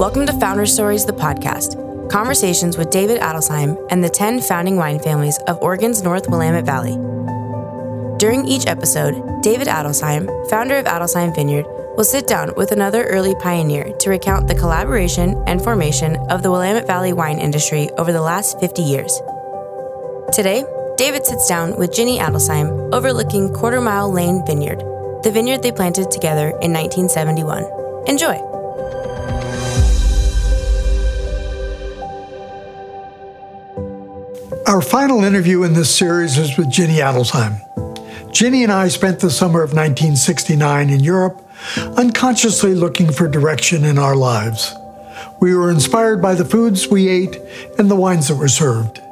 Welcome to Founder Stories, the podcast. Conversations with David Adelsheim and the 10 founding wine families of Oregon's North Willamette Valley. During each episode, David Adelsheim, founder of Adelsheim Vineyard, will sit down with another early pioneer to recount the collaboration and formation of the Willamette Valley wine industry over the last 50 years. Today, David sits down with Ginny Adelsheim overlooking Quarter Mile Lane Vineyard, the vineyard they planted together in 1971. Enjoy! Our final interview in this series is with Ginny Adelsheim. Ginny and I spent the summer of 1969 in Europe, unconsciously looking for direction in our lives. We were inspired by the foods we ate and the wines that were served.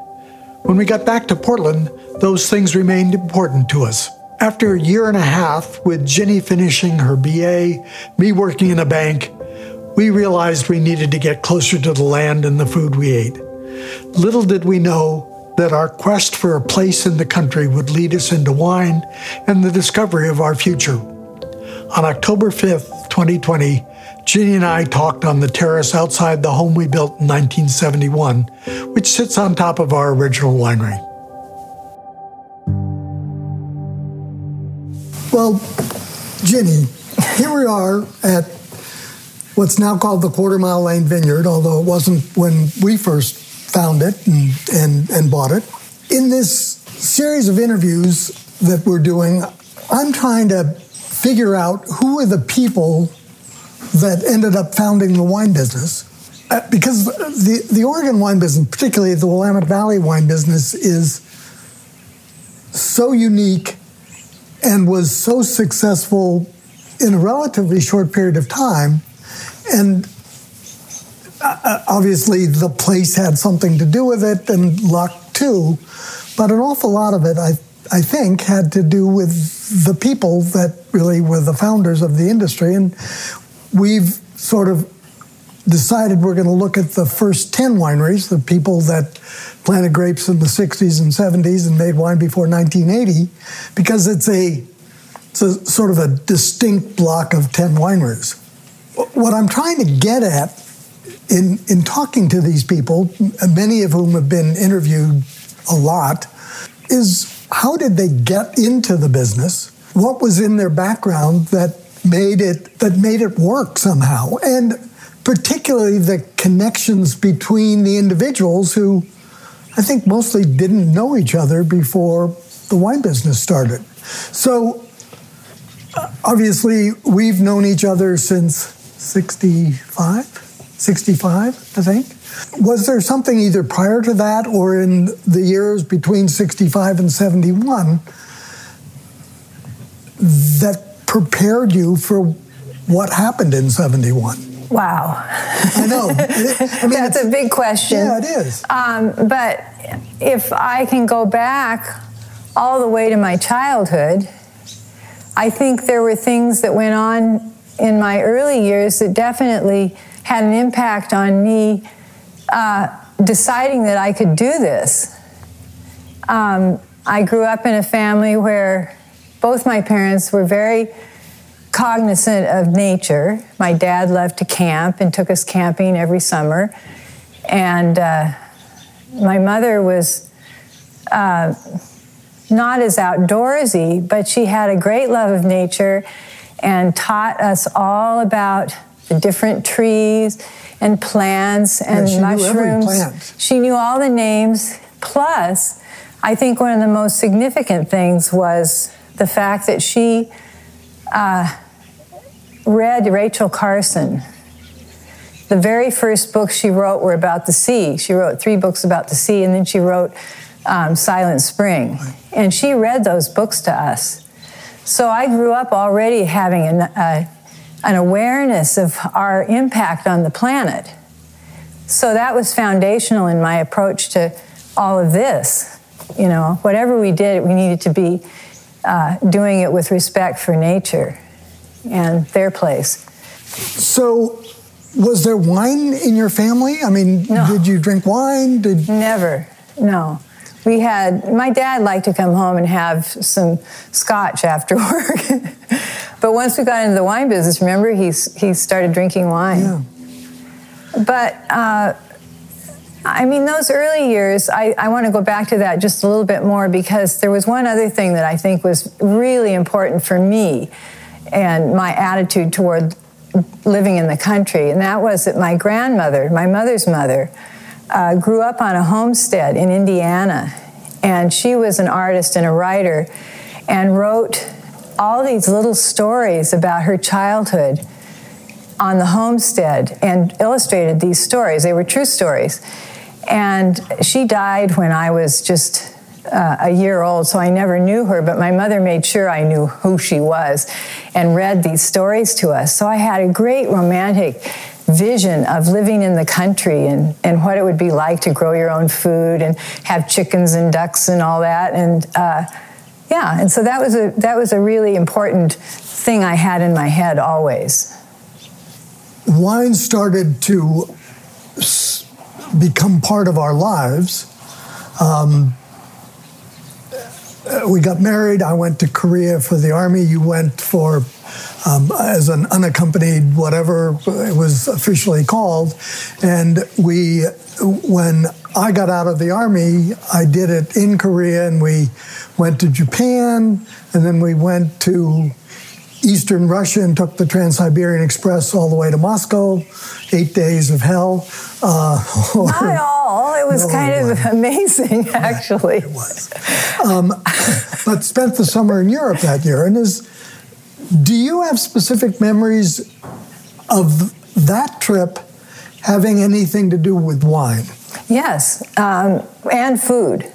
When we got back to Portland, those things remained important to us. After a year and a half, with Ginny finishing her BA, me working in a bank, we realized we needed to get closer to the land and the food we ate. Little did we know that our quest for a place in the country would lead us into wine and the discovery of our future. On October 5th, 2020, Ginny and I talked on the terrace outside the home we built in 1971, which sits on top of our original winery. Well, Ginny, here we are at what's now called the Quarter Mile Lane Vineyard, although it wasn't when we first found it and, and, and bought it. In this series of interviews that we're doing, I'm trying to figure out who are the people that ended up founding the wine business. Uh, because the, the Oregon wine business, particularly the Willamette Valley wine business, is so unique and was so successful in a relatively short period of time. And uh, obviously the place had something to do with it and luck too, but an awful lot of it, I, I think, had to do with the people that really were the founders of the industry. And we've sort of decided we're going to look at the first 10 wineries, the people that planted grapes in the 60s and 70s and made wine before 1980, because it's a, it's a sort of a distinct block of 10 wineries. What I'm trying to get at in, in talking to these people, many of whom have been interviewed a lot, is how did they get into the business? What was in their background that made it that made it work somehow? And particularly the connections between the individuals who I think mostly didn't know each other before the wine business started. So obviously we've known each other since 65 65, I think. Was there something either prior to that or in the years between 65 and 71 that prepared you for what happened in 71? Wow. I know. I mean, That's a big question. Yeah, it is. Um, but if I can go back all the way to my childhood, I think there were things that went on in my early years that definitely had an impact on me uh, deciding that I could do this. Um, I grew up in a family where both my parents were very cognizant of nature. My dad loved to camp and took us camping every summer. And uh, my mother was uh, not as outdoorsy, but she had a great love of nature and taught us all about different trees and plants and yeah, mushrooms. She knew all the names. Plus, I think one of the most significant things was the fact that she uh, read Rachel Carson. The very first books she wrote were about the sea. She wrote three books about the sea, and then she wrote um, Silent Spring. And she read those books to us. So I grew up already having a, a an awareness of our impact on the planet. So that was foundational in my approach to all of this. You know, whatever we did, we needed to be uh, doing it with respect for nature and their place. So, was there wine in your family? I mean, no. did you drink wine? Did never? No. We had my dad liked to come home and have some scotch after work. But once we got into the wine business, remember, he, he started drinking wine. Yeah. but uh, I mean, those early years, I, I want to go back to that just a little bit more because there was one other thing that I think was really important for me and my attitude toward living in the country, and that was that my grandmother, my mother's mother, uh, grew up on a homestead in Indiana, and she was an artist and a writer, and wrote all these little stories about her childhood on the homestead and illustrated these stories. They were true stories. And she died when I was just uh, a year old, so I never knew her, but my mother made sure I knew who she was and read these stories to us. So I had a great romantic vision of living in the country and, and what it would be like to grow your own food and have chickens and ducks and all that. And uh, yeah, and so that was a that was a really important thing I had in my head always. Wine started to become part of our lives. Um, we got married. I went to Korea for the army. You went for um, as an unaccompanied whatever it was officially called, and we when I got out of the army, I did it in Korea, and we went to Japan, and then we went to Eastern Russia and took the Trans Siberian Express all the way to Moscow. Eight days of hell. Uh, Not all. It was no, kind of amazing, actually. it was. Um, but spent the summer in Europe that year. And is, do you have specific memories of that trip having anything to do with wine? Yes, um, and food.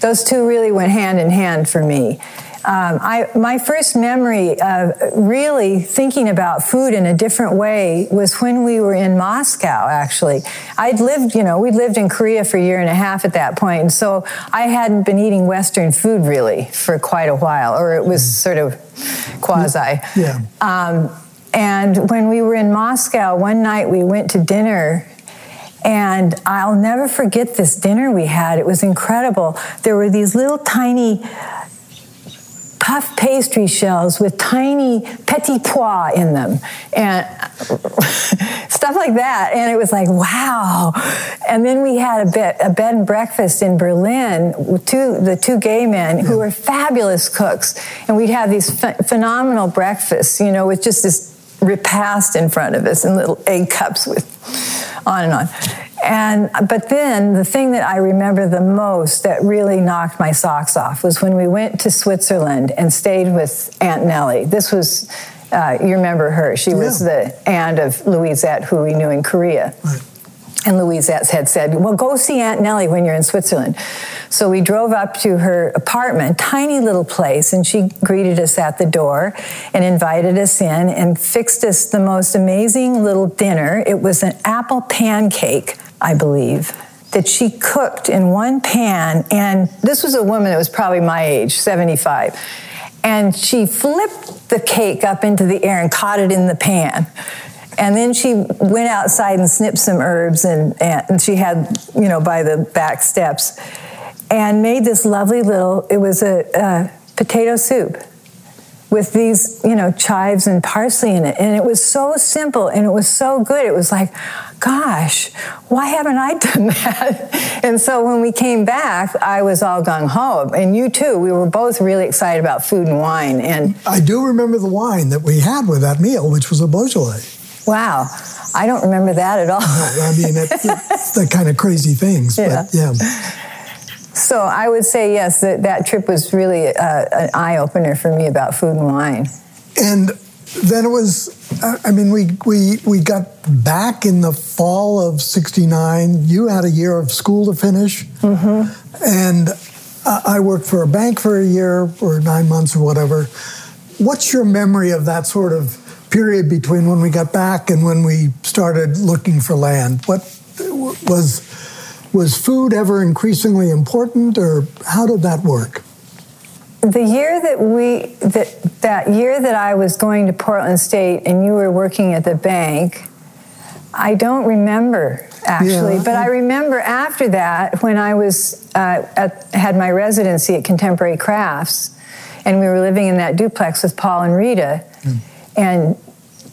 Those two really went hand in hand for me. Um, I, my first memory of really thinking about food in a different way was when we were in Moscow, actually. I'd lived, you know, we'd lived in Korea for a year and a half at that point, and so I hadn't been eating Western food really for quite a while, or it was mm. sort of quasi. Yeah. Um, and when we were in Moscow, one night we went to dinner and I'll never forget this dinner we had. It was incredible. There were these little tiny puff pastry shells with tiny petit pois in them and stuff like that. And it was like, wow. And then we had a bed, a bed and breakfast in Berlin with two, the two gay men who were fabulous cooks. And we'd have these ph- phenomenal breakfasts, you know, with just this repast in front of us in little egg cups with on and on. And but then the thing that I remember the most that really knocked my socks off was when we went to Switzerland and stayed with Aunt Nellie. This was uh, you remember her? She yeah. was the aunt of Louisette, who we knew in Korea. Right. And Louisette had said, Well, go see Aunt Nellie when you're in Switzerland. So we drove up to her apartment, tiny little place, and she greeted us at the door and invited us in and fixed us the most amazing little dinner. It was an apple pancake, I believe, that she cooked in one pan. And this was a woman that was probably my age, 75. And she flipped the cake up into the air and caught it in the pan. And then she went outside and snipped some herbs, and, and she had, you know, by the back steps, and made this lovely little, it was a, a potato soup with these, you know, chives and parsley in it. And it was so simple and it was so good. It was like, gosh, why haven't I done that? and so when we came back, I was all gung ho. And you too, we were both really excited about food and wine. And I do remember the wine that we had with that meal, which was a Beaujolais. Wow. I don't remember that at all. no, I mean, that kind of crazy things, yeah. but yeah. So I would say yes, that, that trip was really uh, an eye opener for me about food and wine. And then it was, I mean, we, we, we got back in the fall of 69. You had a year of school to finish. Mm-hmm. And I worked for a bank for a year or nine months or whatever. What's your memory of that sort of period between when we got back and when we started looking for land? What was was food ever increasingly important, or how did that work? The year that we that that year that I was going to Portland State and you were working at the bank, I don't remember actually, yeah. but I remember after that when I was uh, at, had my residency at Contemporary Crafts, and we were living in that duplex with Paul and Rita, mm. And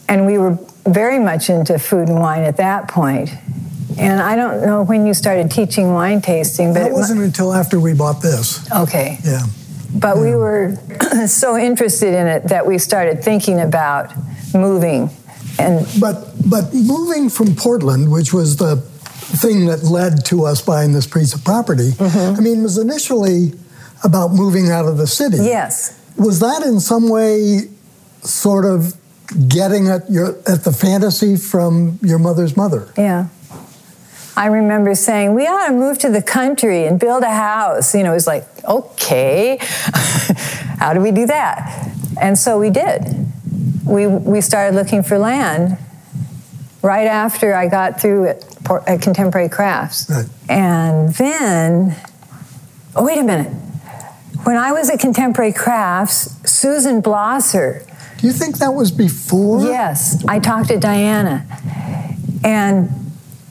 and we were very much into food and wine at that point. And I don't know when you started teaching wine tasting, but that wasn't until after we bought this. Okay. Yeah. But yeah. we were so interested in it that we started thinking about moving. And but but moving from Portland, which was the thing that led to us buying this piece of property, mm-hmm. I mean, it was initially about moving out of the city. Yes. Was that in some way sort of getting at your at the fantasy from your mother's mother? Yeah. I remember saying, we ought to move to the country and build a house. You know, it was like, okay, how do we do that? And so we did. We, we started looking for land right after I got through at, at Contemporary Crafts. Right. And then, oh, wait a minute. When I was at Contemporary Crafts, Susan Blosser. Do you think that was before? Yes. I talked to Diana. And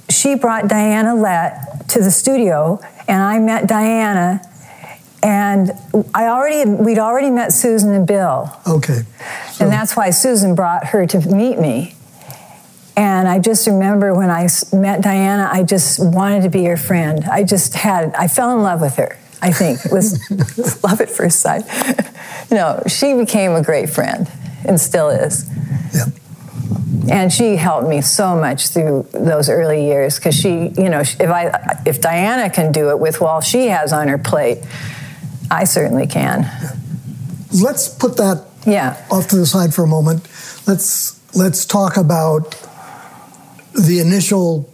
she brought Diana Lett to the studio, and I met Diana, and I already we'd already met Susan and Bill. Okay. So. And that's why Susan brought her to meet me. And I just remember when I met Diana, I just wanted to be her friend. I just had, I fell in love with her, I think. It was love at first sight. no, she became a great friend and still is. Yeah. And she helped me so much through those early years because she you know if i if diana can do it with all she has on her plate i certainly can. Let's put that yeah. off to the side for a moment. Let's let's talk about the initial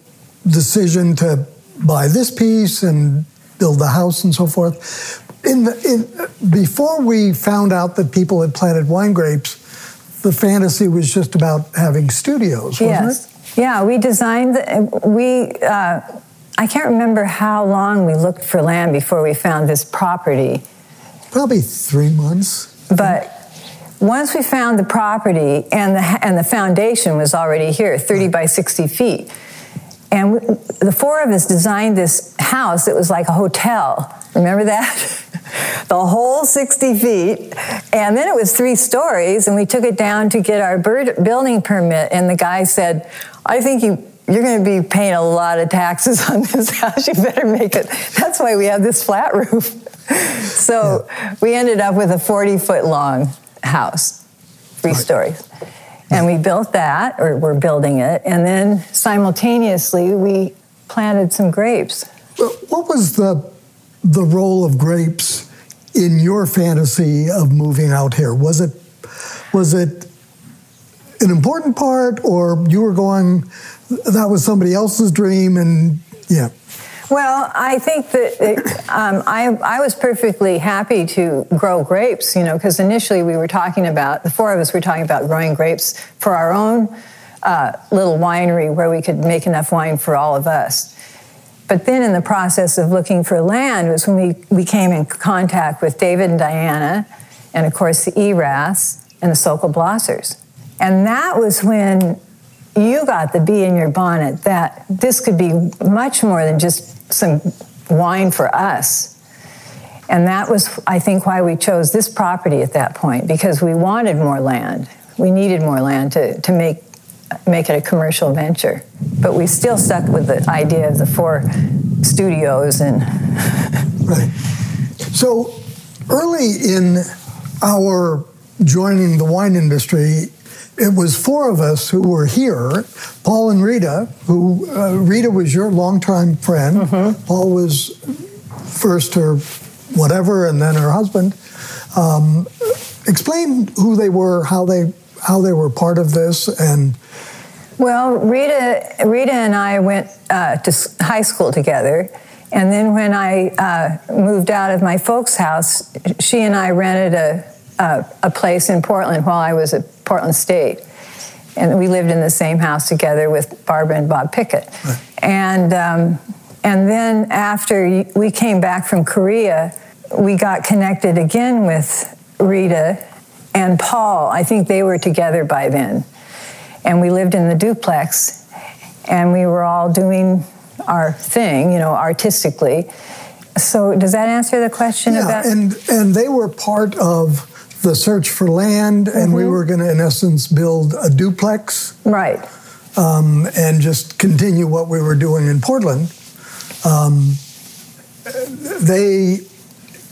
decision to buy this piece and build the house and so forth. In, the, in before we found out that people had planted wine grapes the fantasy was just about having studios, wasn't yes. it? Yeah, we designed, we, uh, I can't remember how long we looked for land before we found this property. Probably three months. But once we found the property and the, and the foundation was already here, 30 by 60 feet, and we, the four of us designed this house. It was like a hotel. Remember that? the whole 60 feet. And then it was three stories, and we took it down to get our building permit. And the guy said, I think you, you're going to be paying a lot of taxes on this house. You better make it. That's why we have this flat roof. so we ended up with a 40 foot long house, three right. stories. And we built that, or we're building it. And then simultaneously, we planted some grapes. What was the the role of grapes in your fantasy of moving out here? Was it was it an important part, or you were going that was somebody else's dream, and yeah. Well, I think that it, um, I, I was perfectly happy to grow grapes, you know, because initially we were talking about, the four of us were talking about growing grapes for our own uh, little winery where we could make enough wine for all of us. But then in the process of looking for land was when we, we came in contact with David and Diana, and of course the Eraths and the Sokol Blossers. And that was when you got the bee in your bonnet that this could be much more than just some wine for us. And that was, I think, why we chose this property at that point, because we wanted more land. We needed more land to, to make make it a commercial venture. But we still stuck with the idea of the four studios and. right. So early in our joining the wine industry, it was four of us who were here Paul and Rita, who uh, Rita was your longtime friend. Mm-hmm. Paul was first her whatever and then her husband. Um, explain who they were, how they how they were part of this and well, Rita, Rita and I went uh, to high school together, and then when I uh, moved out of my folks' house, she and I rented a, a, a place in Portland while I was at Portland State, and we lived in the same house together with Barbara and Bob Pickett, right. and um, and then after we came back from Korea, we got connected again with Rita and Paul. I think they were together by then and we lived in the duplex and we were all doing our thing, you know, artistically. So does that answer the question yeah, about and and they were part of the search for land, and we were going to, in essence, build a duplex Right. um, and just continue what we were doing in Portland. Um, they,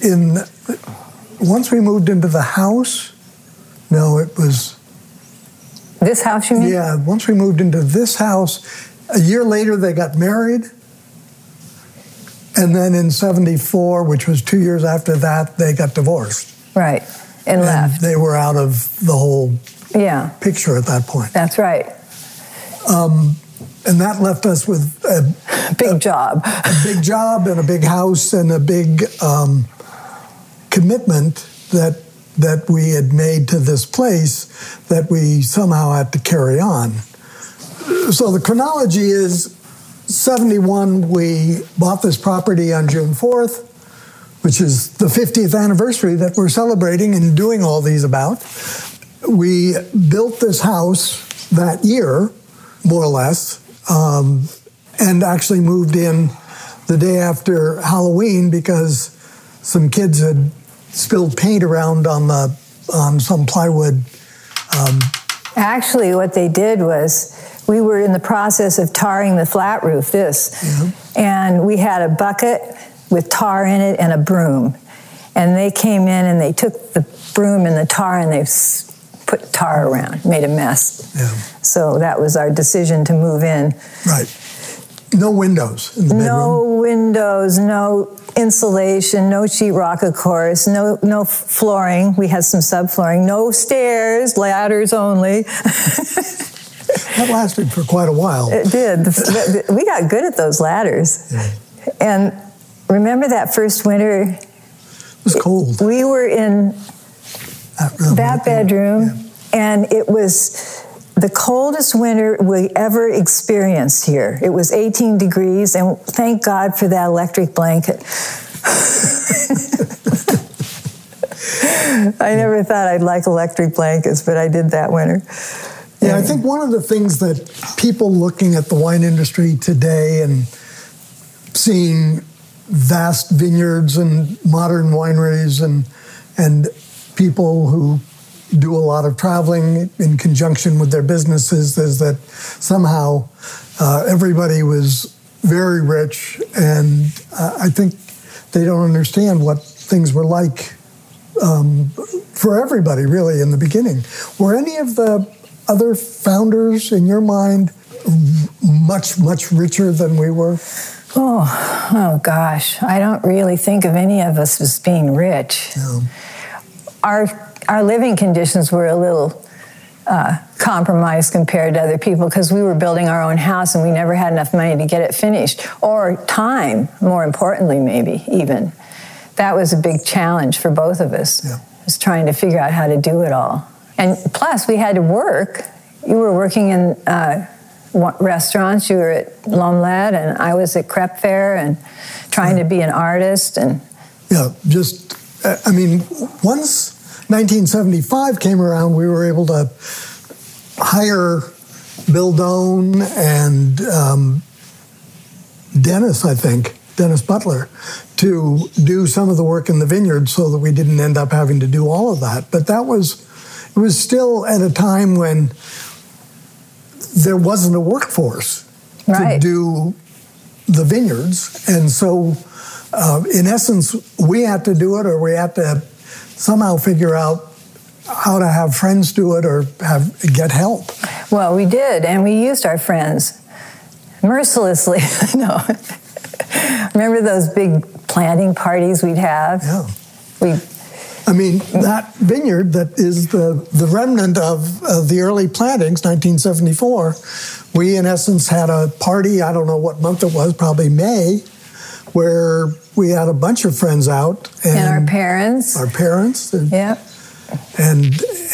in once we moved into the house, no, it was This house, you mean? yeah. Once we moved into this house, a year later they got married, and then in '74, which was two years after that, they got divorced, Right. And, and left. they were out of the whole Yeah, picture at that point. that's right. And that left us with a Big job. a big job and a big house and a big um, commitment that that we had made to this place that we somehow had to carry on. So the chronology is 71 we bought this property on June 4th which is the 50th anniversary that we're celebrating and doing all these about. We built this house that year, more or less, um, and actually moved in the day after Halloween because some kids had spilled paint around on the on some plywood. Um, Actually, what they did was we were in the process of tarring the flat roof, this, mm-hmm. and we had a bucket with tar in it and a broom. And they came in and they took the broom and the tar and they put tar around, made a mess. Yeah. So that was our decision to move in. Right. No windows in the bedroom. No windows, no insulation, no sheetrock, of course, no no flooring. We had some subflooring, no stairs, ladders only. That lasted for quite a while. It did. we got good at those ladders. And remember that first winter, It was cold. we were in That, room. that bedroom, and it was the coldest winter we ever experienced here. It was 18 degrees, and thank God for that electric blanket. I never thought I'd like electric blankets, but I did that winter. Yeah, I think one of the things that people looking at the wine industry today and seeing vast vineyards and modern wineries and and people who do a lot of traveling in conjunction with their businesses is that somehow uh, everybody was very rich and uh, I think they don't understand what things were like um, for everybody really in the beginning. Were any of the other founders in your mind much much richer than we were? Oh, oh gosh, I don't really think of any of us as being rich. No. Our our living conditions were a little uh, compromised compared to other people because we were building our own house and we never had enough money to get it finished or time. More importantly, maybe even that was a big challenge for both of us. Yeah. Was trying to figure out how to do it all, and plus we had to work. You were working in. Uh, restaurants. You were at Lomlad, and I was at Crepe Fair, and trying to be an artist. And Yeah, just I mean, once 1975 came around, we were able to hire Bill Doan and um, Dennis, I think, Dennis Butler, to do some of the work in the vineyard, so that we didn't end up having to do all of that. But that was it was still at a time when there wasn't a workforce Right. to do the vineyards, and so uh, in essence, we had to do it, or we had to somehow figure out how to have friends do it, or have get help. well, we did, and we used our friends mercilessly. no, remember those big planting parties we'd have? Yeah. We I mean, that vineyard that is the, the remnant of, of the early plantings, 1974, we in essence had a party, I don't know what month it was, probably May, where we had a bunch of friends out and, and our parents. our parents and, Yep. and,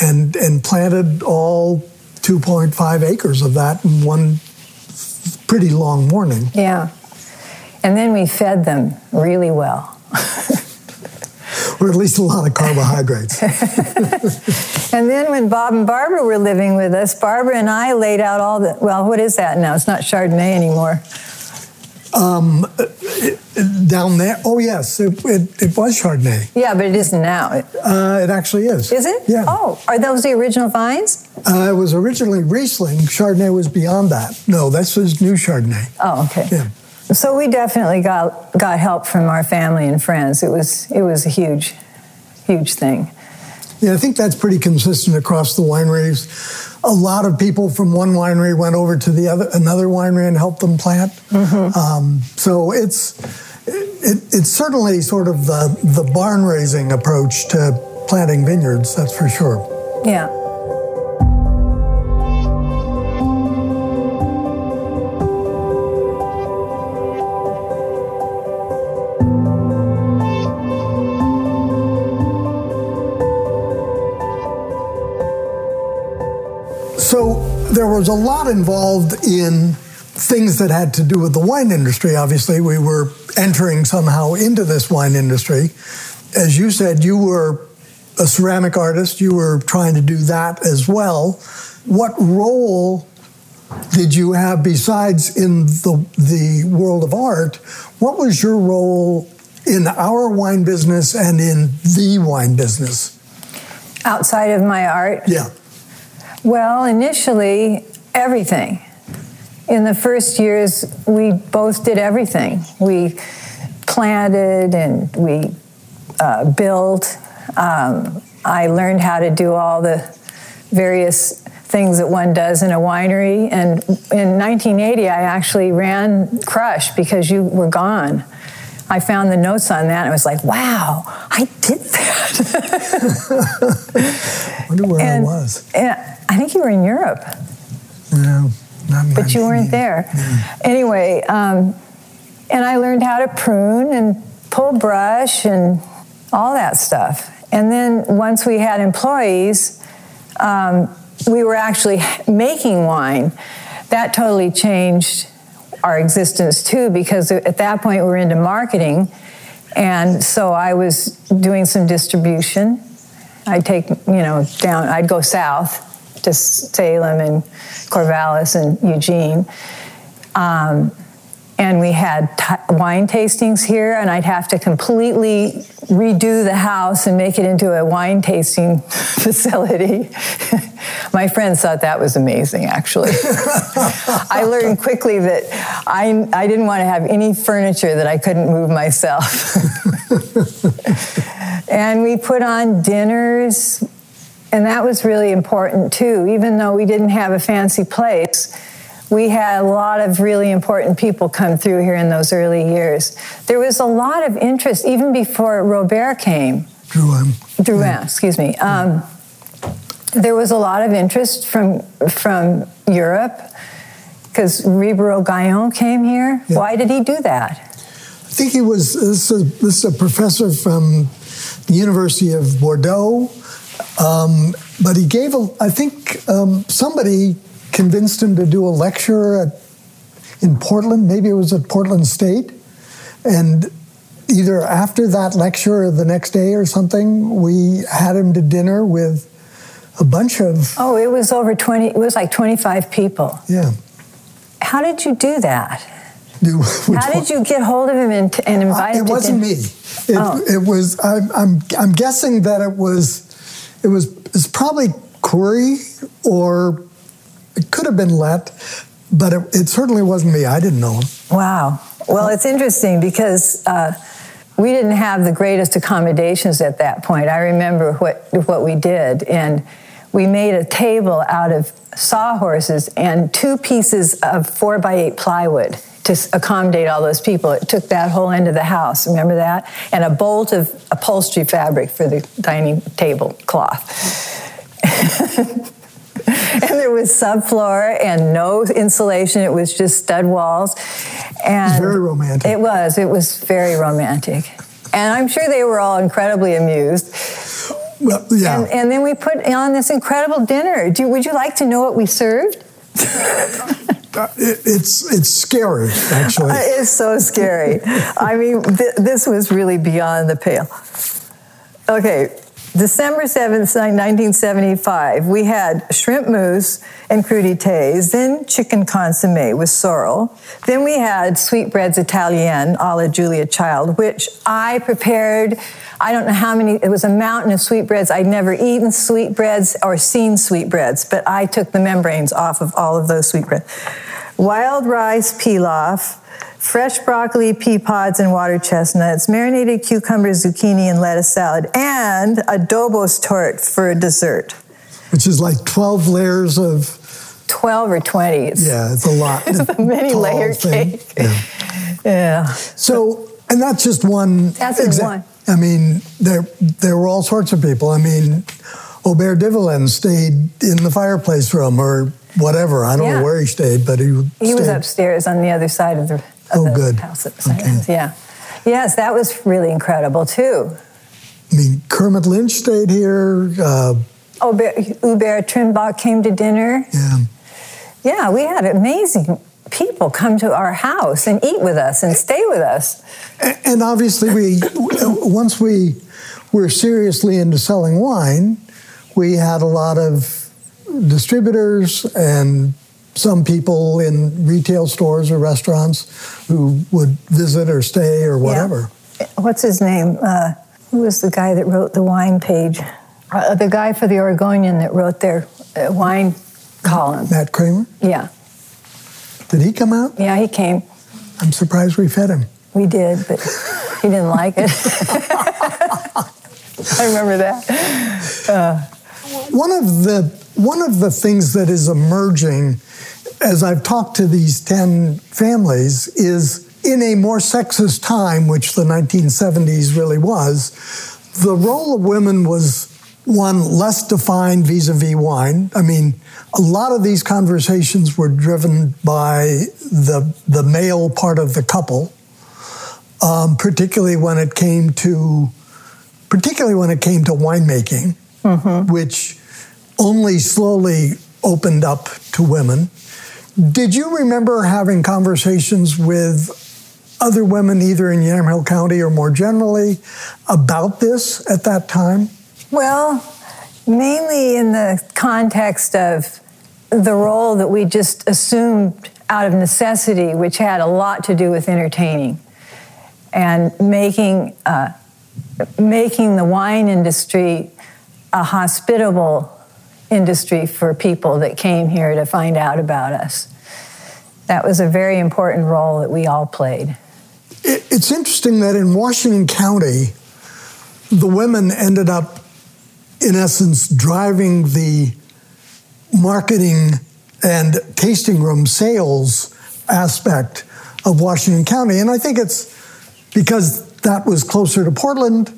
and, and planted all 2.5 acres of that in one pretty long morning. Yeah. And then we fed them really well. Or at least a lot of carbohydrates. And then when Bob and Barbara were living with us, Barbara and I laid out all the, well, what is that now? It's not Chardonnay anymore. Down there? Oh, yes, it, it, it was Chardonnay. Yeah, but it isn't now. Uh, it actually is. Is it? Yeah. Oh, are those the original vines? Uh, it was originally Riesling. Chardonnay was beyond that. No, this is new Chardonnay. Oh, okay. Yeah. So we definitely got got help from our family and friends. It was it was a huge, huge thing. Yeah, I think that's pretty consistent across the wineries. A lot of people from one winery went over to the other another winery and helped them plant. Mm-hmm. Um, so it's it, it's certainly sort of the the barn raising approach to planting vineyards. That's for sure. Yeah. There was a lot involved in things that had to do with the wine industry. Obviously, we were entering somehow into this wine industry. As you said, you were a ceramic artist, you were trying to do that as well. What role did you have besides in the, the world of art? What was your role in our wine business and in the wine business? Outside of my art, Yeah. Well, initially, everything. In the first years, we both did everything. We planted and we uh, built. Um, I learned how to do all the various things that one does in a winery. And in 1980, I actually ran Crush because you were gone. I found the notes on that and I was like, wow, I did that. I wonder where and, I was. and I think you were in Europe, No, not but you weren't there. Anyway, um, and I learned how to prune and pull brush and all that stuff. And then once we had employees, um, we were actually making wine. That totally changed our existence too, because at that point we were into marketing. And so I was doing some distribution. I'd take, you know, down, I'd go south to Salem and Corvallis and Eugene. Um, and we had t- wine tastings here, and I'd have to completely redo the house and make it into a wine tasting facility. My friends thought that was amazing, actually. I learned quickly that I, I didn't want to have any furniture that I couldn't move myself. and we put on dinners, and that was really important too. Even though we didn't have a fancy place, we had a lot of really important people come through here in those early years. There was a lot of interest even before Robert came. Drouhin. Drouhin, excuse me. Um, there was a lot of interest from from Europe because Ribéreau-Gayon came here. Yeah. Why did he do that? I think he was, this is, a, this is a professor from the University of Bordeaux, um, but he gave, a, I think um, somebody convinced him to do a lecture at, in Portland, maybe it was at Portland State, and either after that lecture or the next day or something, we had him to dinner with a bunch of, Oh, it was over 20, it was like 25 people. yeah. How did you do that? Do- How did you get hold of him and, and invite him Uh, it to wasn't dinner? me. It, Oh. it was. I'm, I'm. I'm guessing that it was. It was. It's probably Corey, or it could have been Lett, but it, it certainly wasn't me. I didn't know him. Wow. Well, it's interesting because uh, we didn't have the greatest accommodations at that point. I remember what what we did, and we made a table out of sawhorses and two pieces of four by eight plywood to accommodate all those people. It took that whole end of the house. Remember that? And a bolt of upholstery fabric for the dining table cloth. and there was subfloor and no insulation. It was just stud walls. And very romantic. It was. It was very romantic. And I'm sure they were all incredibly amused. Well, yeah. And, and then we put on this incredible dinner. Do, would you like to know what we served? Uh, it, it's it's scary actually. It's so scary. I mean, th- this was really beyond the pale. Okay, December 7th, 1975, we had shrimp mousse and crudités, then chicken consomme with sorrel. Then we had sweetbreads Italienne a la Julia Child, which I prepared. I don't know how many, it was a mountain of sweetbreads. I'd never eaten sweetbreads or seen sweetbreads, but I took the membranes off of all of those sweetbreads. Wild rice pilaf, fresh broccoli, pea pods, and water chestnuts, marinated cucumbers, zucchini, and lettuce salad, and a Dobos torte for a dessert. Which is like 12 layers of. 12 or 20. It's, yeah, it's a lot. it's a many layer thing. cake. Yeah. yeah. So, and that's just one. That's exa- one. I mean, there, there were all sorts of people. I mean, Aubert de stayed in the fireplace room or whatever. I don't yeah. know where he stayed, but he he was upstairs on the other side of the oh, the good. house the okay. Yeah. Yes, that was really incredible too. I mean, Kermit Lynch stayed here. Uh, oh, Hubert Trimbach came to dinner. Yeah. Yeah, we had amazing people come to our house and eat with us and stay with us. And obviously, we once we were seriously into selling wine, we had a lot of distributors and some people in retail stores or restaurants who would visit or stay or whatever. Yeah. What's his name? Uh, who was the guy that wrote the wine page? Uh, the guy for the Oregonian that wrote their uh, wine column. Matt Kramer? Yeah. Did he come out? Yeah, he came. I'm surprised we fed him. We did, but he didn't like it. I remember that. Uh, one of the one of the things that is emerging as I've talked to these 10 families is in a more sexist time, which the 1970s really was, the role of women was one less defined vis a vis wine. I mean, a lot of these conversations were driven by the, the male part of the couple, um, particularly when it came to particularly when it came to winemaking, mm-hmm. which only slowly opened up to women. Did you remember having conversations with other women, either in Yamhill County or more generally, about this at that time? Well, mainly in the context of the role that we just assumed out of necessity, which had a lot to do with entertaining and making uh, making the wine industry a hospitable industry for people that came here to find out about us. That was a very important role that we all played. It's interesting that in Washington County, the women ended up, in essence, driving the marketing and tasting room sales aspect of Washington County. And I think it's because that was closer to Portland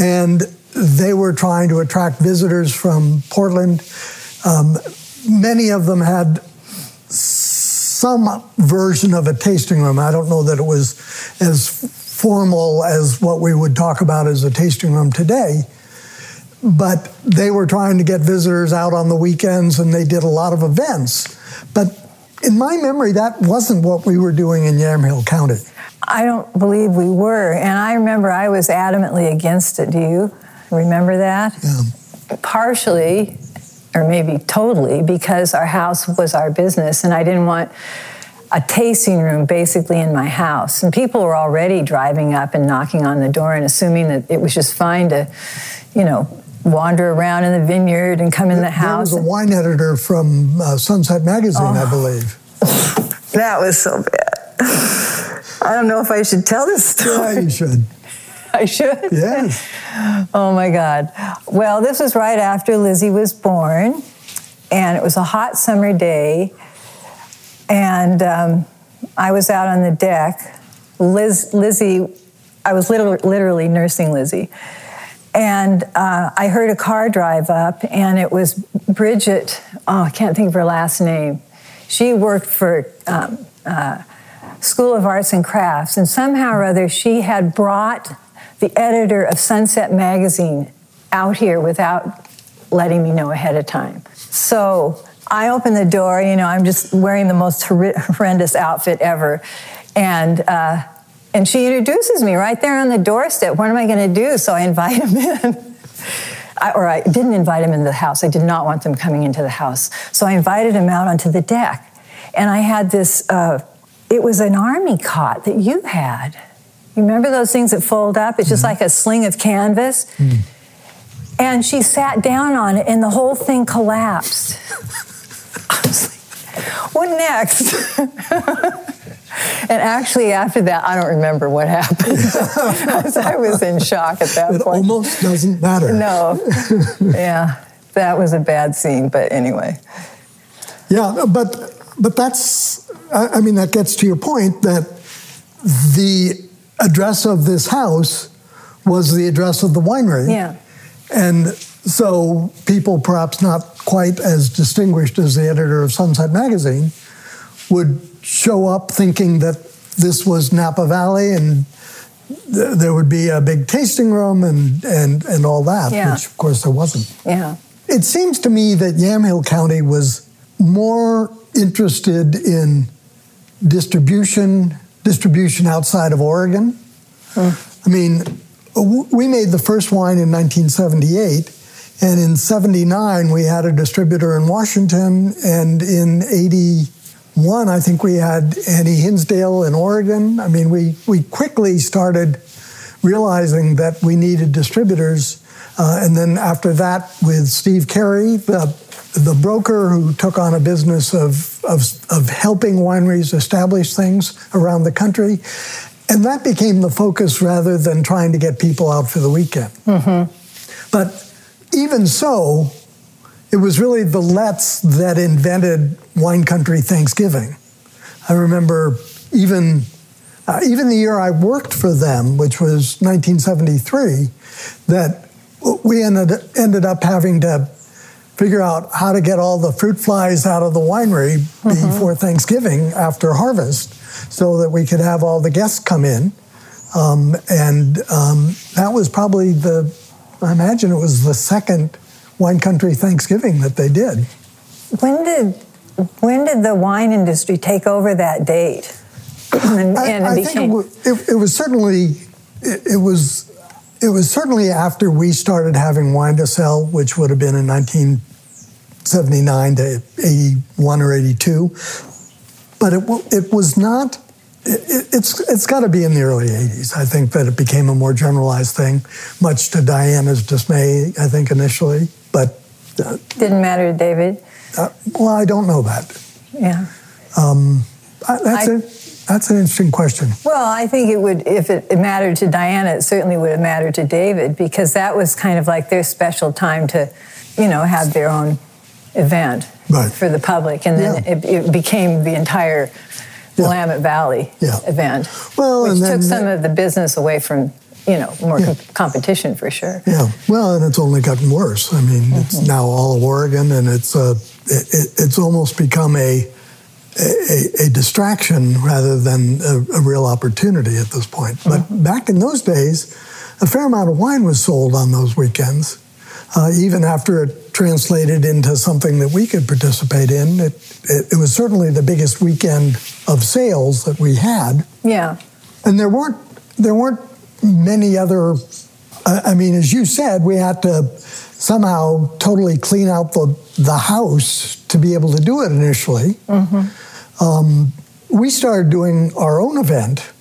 and they were trying to attract visitors from Portland. Um, many of them had some version of a tasting room. I don't know that it was as formal as what we would talk about as a tasting room today, but they were trying to get visitors out on the weekends and they did a lot of events. But in my memory, that wasn't what we were doing in Yamhill County. I don't believe we were. And I remember I was adamantly against it. Do you? Remember that? Yeah. Partially, or maybe totally, because our house was our business and I didn't want a tasting room basically in my house. And people were already driving up and knocking on the door and assuming that it was just fine to, you know, wander around in the vineyard and come in the house. There was a wine editor from uh, Sunset Magazine, oh. I believe. that was so bad. I don't know if I should tell this story. Yeah, you should. I should? Yes. oh my God. Well, this was right after Lizzie was born, and it was a hot summer day, and um, I was out on the deck. Liz, Lizzie, I was literally, literally nursing Lizzie. And uh, I heard a car drive up, and it was Bridget. Oh, I can't think of her last name. She worked for um, uh, School of Arts and Crafts, and somehow or other she had brought the editor of Sunset Magazine out here without letting me know ahead of time. So I open the door, you know, I'm just wearing the most horrendous outfit ever. And, uh, and she introduces me right there on the doorstep. What am I going to do? So I invite him in. I, or I didn't invite him into the house. I did not want them coming into the house. So I invited him out onto the deck. And I had this, uh, it was an army cot that you had. You remember those things that fold up? It's just mm-hmm. like a sling of canvas. Mm. And she sat down on it, and the whole thing collapsed. I was like, what next? and actually, after that, I don't remember what happened. I was in shock at that it point. It almost doesn't matter. No. yeah, that was a bad scene, but anyway. Yeah, but but that's I mean that gets to your point that the address of this house was the address of the winery. Yeah. And so people, perhaps not quite as distinguished as the editor of Sunset Magazine, would show up thinking that this was Napa Valley and th- there would be a big tasting room and, and, and all that, yeah. which of course there wasn't. Yeah. It seems to me that Yamhill County was more interested in distribution distribution outside of Oregon. I mean, we made the first wine in 1978, and in 79 we had a distributor in Washington, and in 81 I think we had Annie Hinsdale in Oregon. I mean, we, we quickly started realizing that we needed distributors. Uh, and then after that, with Steve Carey, the the broker who took on a business of, of, of helping wineries establish things around the country. And that became the focus rather than trying to get people out for the weekend. Mm-hmm. But even so, it was really the Letts that invented Wine Country Thanksgiving. I remember even uh, even the year I worked for them, which was 1973, that we ended ended up having to figure out how to get all the fruit flies out of the winery mm-hmm. before Thanksgiving after harvest so that we could have all the guests come in. Um, and um, that was probably the, I imagine it was the second wine country Thanksgiving that they did. When did when did the wine industry take over that date? and, I, and I became... think it was, it, it was certainly it, it, was it was certainly after we started having wine to sell, which would have been in 1979 to 81 or 82. But it, it was not, it, it's, it's got to be in the early 80s. I think that it became a more generalized thing, much to Diana's dismay, I think, initially. But uh, didn't matter to David? Uh, well, I don't know that. Yeah. Um, that's I, a, that's an interesting question. Well, I think it would, if it, it, mattered to Diana, it certainly would have mattered to David because that was kind of like their special time to, you know, have their own event right. for the public, and then yeah. it, it, became the entire yeah. Willamette Valley yeah. event, well, which took some of the business away from you know more com- competition for sure. Yeah, well, and it's only gotten worse. I mean, mm-hmm. it's now all of Oregon, and it's uh, it, it's almost become a a, a, distraction rather than a, a, real opportunity at this point. Mm-hmm. But back in those days, a fair amount of wine was sold on those weekends uh, even after it translated into something that we could participate in. It, it, it, was certainly the biggest weekend of sales that we had. Yeah. And there weren't there weren't many other. I mean, as you said, we had to somehow totally clean out the the house to be able to do it initially. Mm-hmm. Um, we started doing our own event,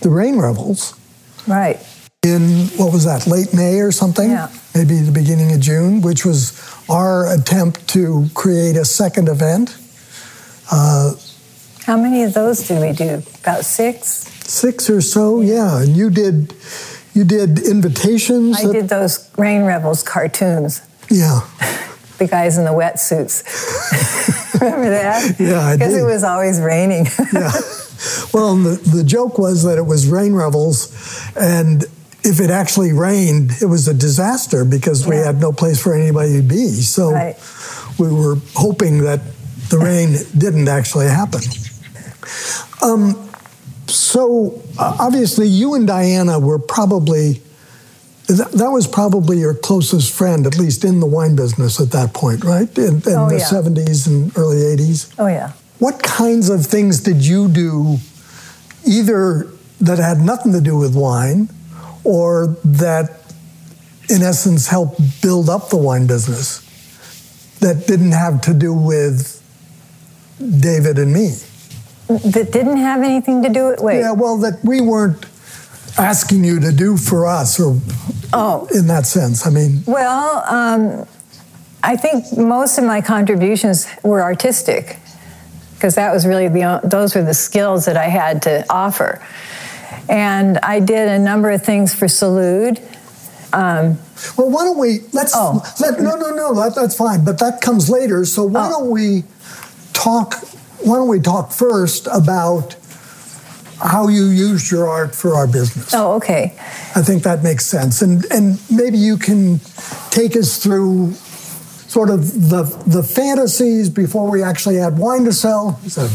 the Rain Revels. Right in what was that, late May or something? Yeah. Maybe the beginning of June, which was our attempt to create a second event. Uh, How many of those did we do? About six? Six or so, yeah. And you did you did invitations. I did those Rain Revels cartoons. Yeah. the guys in the wetsuits. Remember that? Yeah, I Because it was always raining. yeah. Well, the, the joke was that it was Rain Revels, and if it actually rained, it was a disaster because yeah. we had no place for anybody to be. So right. we were hoping that the rain didn't actually happen. Um, so uh, obviously, you and Diana were probably. That, that was probably your closest friend, at least in the wine business at that point, right? In, in oh, the yeah. 70s and early 80s? Oh, yeah. What kinds of things did you do, either that had nothing to do with wine or that in essence, helped build up the wine business that didn't have to do with David and me. That didn't have anything to do with wait. Yeah, well, that we weren't asking you to do for us, or Oh. in that sense. I mean, Well, um, I think most of my contributions were artistic because that was really the those were the skills that I had to offer, and I did a number of things for Salud. Um, well, why don't we let's Oh. let no, no, no, that, that's fine, but that comes later. So why Oh. don't we talk? Why don't we talk first about how you used your art for our business? oh, okay. I think that makes sense, and and maybe you can take us through sort of the the fantasies before we actually had wine to sell. It's a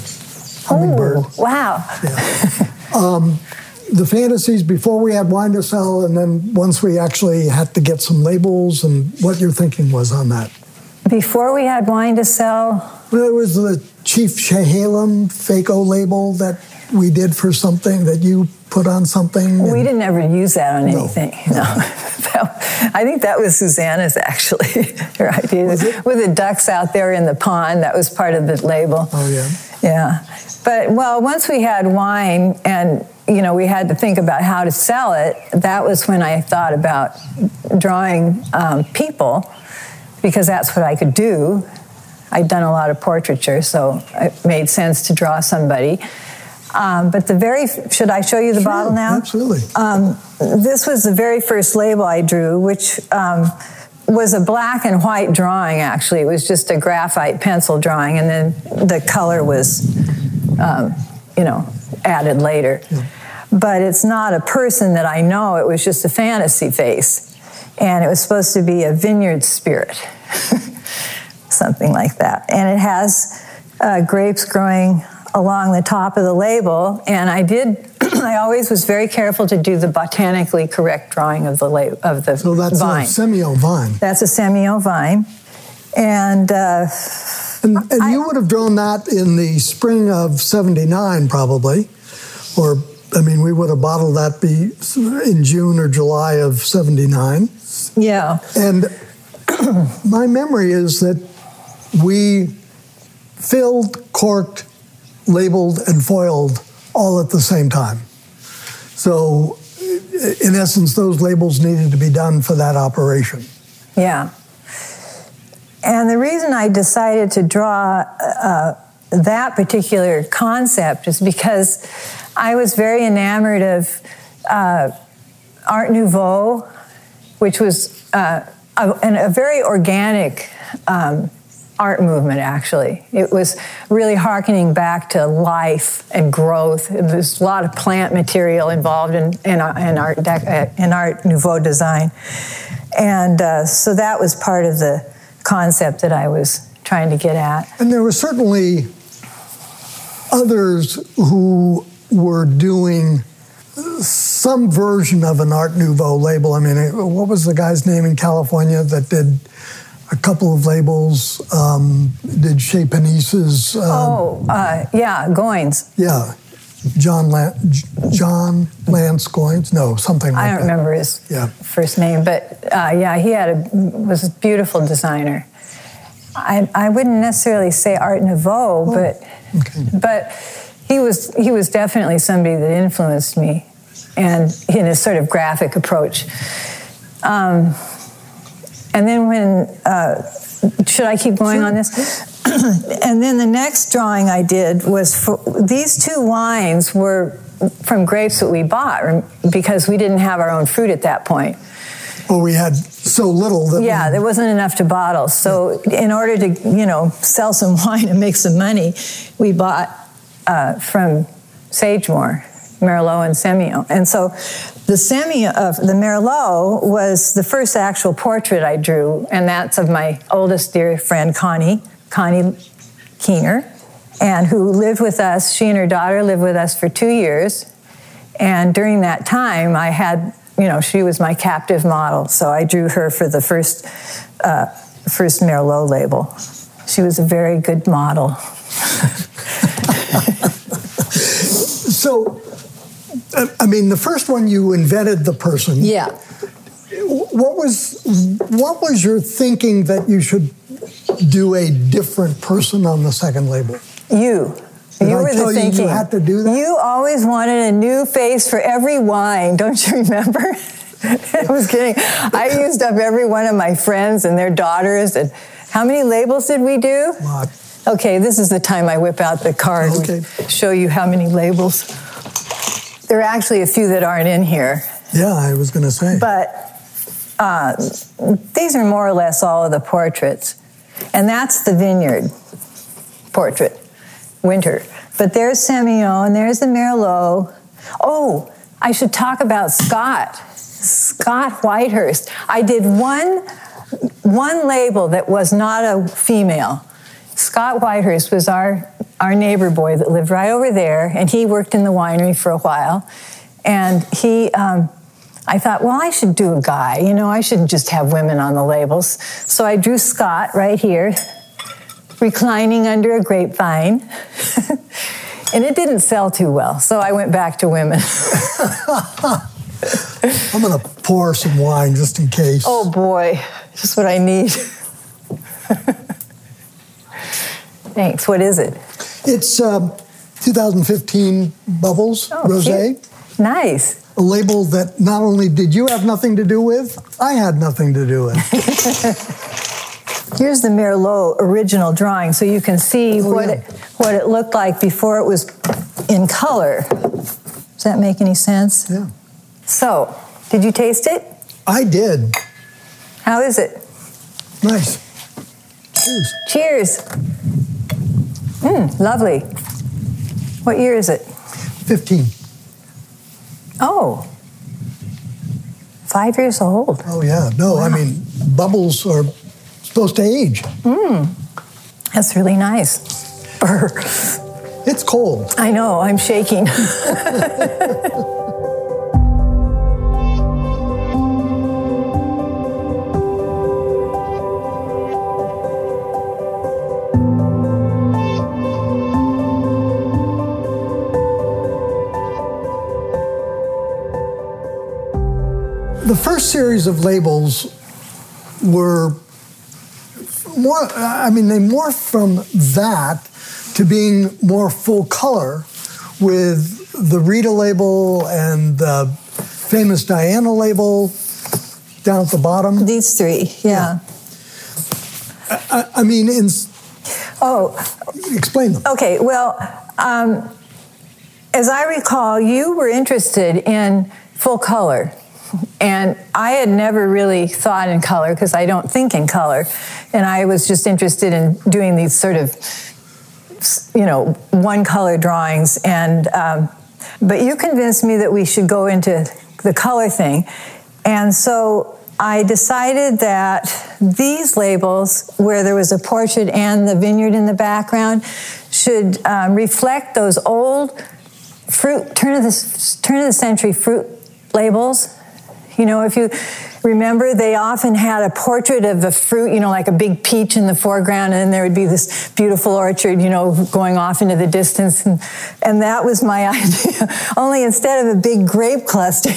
hummingbird. Oh, wow. Yeah, um, The fantasies before we had wine to sell, and then once we actually had to get some labels, and what your thinking was on that. Before we had wine to sell, Well, it was the Chief Chehalem FACO label that we did for something that you put on something. we didn't ever use that on No, anything. No. I think that was Susanna's actually, her idea. Was it? With the ducks out there in the pond, that was part of the label. Oh yeah. Yeah. But well, once we had wine and you know we had to think about how to sell it, that was when I thought about drawing um, people because that's what I could do. I'd done a lot of portraiture, so it made sense to draw somebody. Um, but the very should I show you the Sure, bottle now? Absolutely. Um, this was the very first label I drew, which um, was a black and white drawing, actually. It was just a graphite pencil drawing, and then the color was, um, you know, added later. But it's not a person that I know, it was just a fantasy face. And it was supposed to be a vineyard spirit, something like that. And it has uh, grapes growing along the top of the label. And I did, I always was very careful to do the botanically correct drawing of the la- of the so that's vine. a Semillon vine. That's a Semillon vine. And uh, And, and you would have drawn that in the spring of 79, probably. Or, I mean, we would have bottled that be in June or July of 79. yeah, And my memory is that we filled, corked, labeled, and foiled all at the same time. So, in essence, those labels needed to be done for that operation. yeah. And the reason I decided to draw uh, that particular concept is because I was very enamored of uh, Art Nouveau, which was uh, a, a very organic um, art movement, actually. It was really harkening back to life and growth. There's a lot of plant material involved in, in, in, art, uh, in Art Nouveau design. And uh, so that was part of the concept that I was trying to get at. And there were certainly others who were doing some version of an Art Nouveau label. I mean, what was the guy's name in California that did a couple of labels? Um, did Chez? Uh, Oh, uh, yeah, Goines. Yeah, John Lan- John Lance Goines. No, something like that. I don't that. remember his Yeah. first name, but uh, yeah, he had a was a beautiful designer. I, I wouldn't necessarily say Art Nouveau, but but he was he was definitely somebody that influenced me, and in his sort of graphic approach. Um, and then when uh, should I keep going on this? and then the next drawing I did was for these two wines were from grapes that we bought because we didn't have our own fruit at that point. Well, we had so little that Yeah, we, there wasn't enough to bottle. So in order to, you know, sell some wine and make some money, we bought uh, from Sagemoor, Merlot and Semillon. And so the Semillon of the Merlot was the first actual portrait I drew, and that's of my oldest dear friend Connie, Connie Keener, and who lived with us. She and her daughter lived with us for two years. And during that time, I had, you know, she was my captive model. So I drew her for the first, uh, first Merlot label. She was a very good model. So, I mean, the first one you invented the person. Yeah. what was what was your thinking that you should do a different person on the second label? You. Did you I were the you you had to do that? You always wanted a new face for every wine, don't you remember? I was kidding. I used up every one of my friends and their daughters. And how many labels did we do? Lot. Okay, this is the time I whip out the card Okay. and show you how many labels. There are actually a few that aren't in here, Yeah, I was going to say. but uh, these are more or less all of the portraits. And that's the vineyard portrait, winter. But there's Semillon, there's the Merlot. Oh, I should talk about Scott, Scott Whitehurst. I did one, one label that was not a female. Scott Whitehurst was our, our neighbor boy that lived right over there, and he worked in the winery for a while. And he, um, I thought, well, I should do a guy. You know, I shouldn't just have women on the labels. So I drew Scott right here, reclining under a grapevine. and it didn't sell too well, so I went back to women. I'm going to pour some wine just in case. oh boy, just what I need. Thanks. What is it? It's um, 2015 Bubbles Oh, Rosé, cute. Nice. a label that not only did you have nothing to do with, I had nothing to do with. Here's the Merlot original drawing, so you can see Oh, what yeah. it what it looked like before it was in color. Does that make any sense? yeah, So, did you taste it? I did. How is it? Nice. Cheers. Cheers. Mmm, lovely. What year is it? 15. Oh, five years old. Oh, yeah. No, I mean, bubbles are supposed to age. Mmm. That's really nice. Brr. It's cold. I know, I'm shaking. The first series of labels were more, I mean, they morphed from that to being more full color with the Rita label and the famous Diana label down at the bottom. These three, yeah. I, I mean, in, Oh, explain them. Okay, well, um, as I recall, you were interested in full color. And I had never really thought in color because I don't think in color. And I was just interested in doing these sort of, you know, one color drawings. And, um, but you convinced me that we should go into the color thing. And so I decided that these labels, where there was a portrait and the vineyard in the background, should um, reflect those old fruit turn of the turn of the century fruit labels. You know, if you remember, they often had a portrait of a fruit, you know, like a big peach in the foreground, and then there would be this beautiful orchard, you know, going off into the distance. And, and that was my idea. Only instead of a big grape cluster,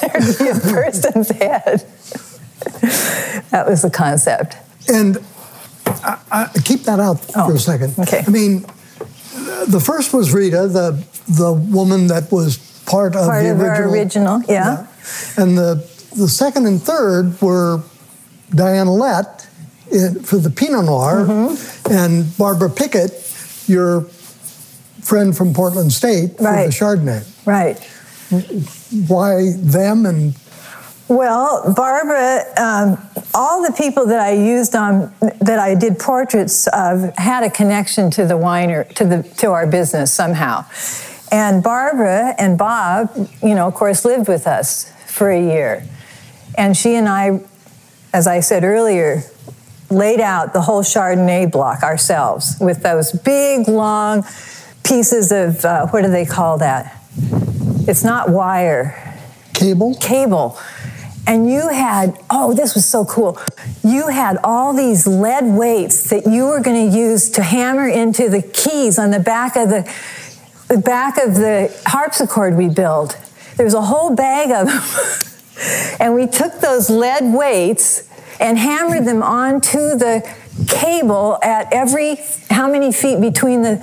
there'd be a person's head. that was the concept. And I, I, keep that out Oh, for a second. okay. I mean, the first was Rita, the the woman that was part of Part the of original. our original, yeah. And the the second and third were Diana Lett in, for the Pinot Noir, Mm-hmm. and Barbara Pickett, your friend from Portland State, Right. for the Chardonnay. Right. Why them and Well, Barbara, um, all the people that I used on that I did portraits of had a connection to the winer to the to our business somehow. And Barbara and Bob, you know, of course, lived with us for a year, and she and I, as I said earlier, laid out the whole Chardonnay block ourselves with those big long pieces of uh, what do they call that? It's not wire cable? cable. And you had, oh, this was so cool. You had all these lead weights that you were going to use to hammer into the keys on the back of the, the back of the harpsichord we built. There was a whole bag of them. and we took those lead weights and hammered them onto the cable at every how many feet between the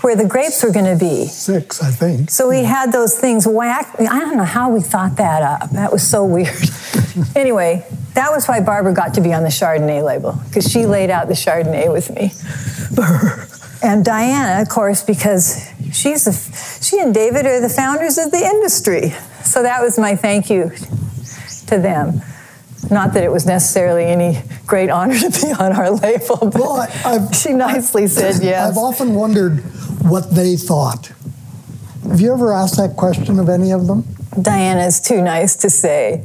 where the grapes were going to be. Six, I think. So we had those things whacked. I don't know how we thought that up. That was so weird. anyway, that was why Barbara got to be on the Chardonnay label because she laid out the Chardonnay with me. and Diana, of course, because she's the, she and David are the founders of the industry. So that was my thank you to them. Not that it was necessarily any great honor to be on our label, but well, I, she nicely said yes. I've often wondered what they thought. Have you ever asked that question of any of them? Diana's too nice to say.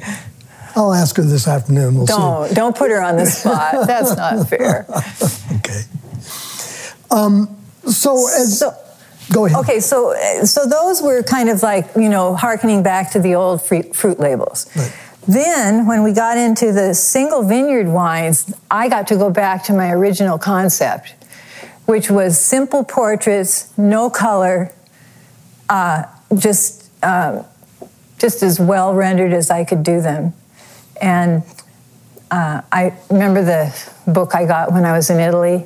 I'll ask her this afternoon. We'll don't see. don't put her on the spot. That's not fair. okay. Um, so as so, go ahead. Okay, so so those were kind of like you know harkening back to the old fruit, fruit labels. Right. Then, when we got into the single vineyard wines, I got to go back to my original concept, which was simple portraits, no color, uh, just uh, just as well rendered as I could do them. And uh, I remember the book I got when I was in Italy,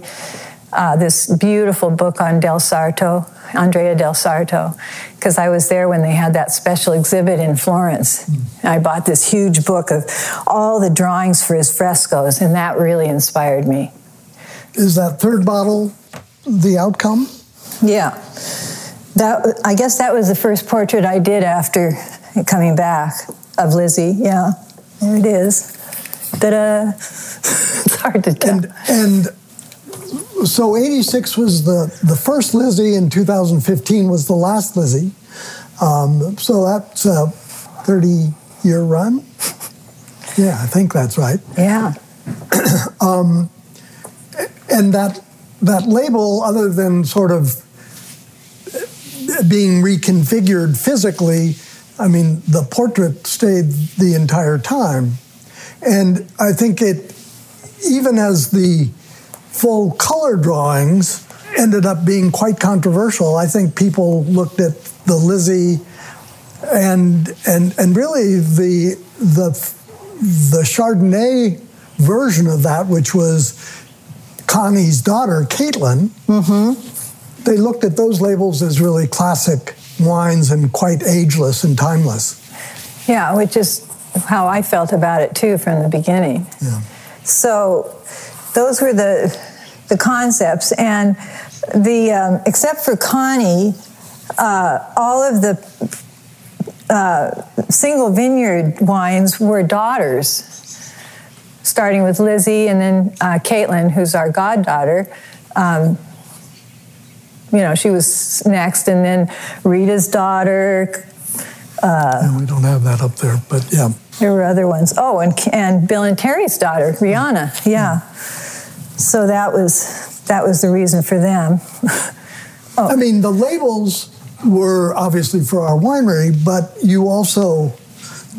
uh, this beautiful book on Del Sarto, Andrea Del Sarto, because I was there when they had that special exhibit in Florence. Mm. I bought this huge book of all the drawings for his frescoes, and that really inspired me. Is that third bottle the outcome? Yeah. That, I guess that was the first portrait I did after coming back of Lizzie. Yeah, there it is. Ta-da! it's hard to tell. And, and so 86 was the, the first Lizzie, and 2015 was the last Lizzie. Um, so that's a 30 year run. Yeah, I think that's right. Yeah. um, and that that label, other than sort of being reconfigured physically, I mean, the portrait stayed the entire time. And I think it, even as the full color drawings ended up being quite controversial, I think people looked at the Lizzie and and and really the the the Chardonnay version of that, which was Connie's daughter, Caitlin, mm-hmm. they looked at those labels as really classic wines and quite ageless and timeless. Yeah, which is how I felt about it too from the beginning. Yeah. So those were the the concepts, and the um, except for Connie, uh, all of the uh, single vineyard wines were daughters starting with Lizzie and then uh, Caitlin, who's our goddaughter. Um, you know, she was next, and then Rita's daughter. Uh, yeah, we don't have that up there, but yeah. There were other ones. Oh, and and Bill and Terry's daughter, Rihanna. Yeah. So that was that was the reason for them. oh. I mean, the labels were obviously for our winery, but you also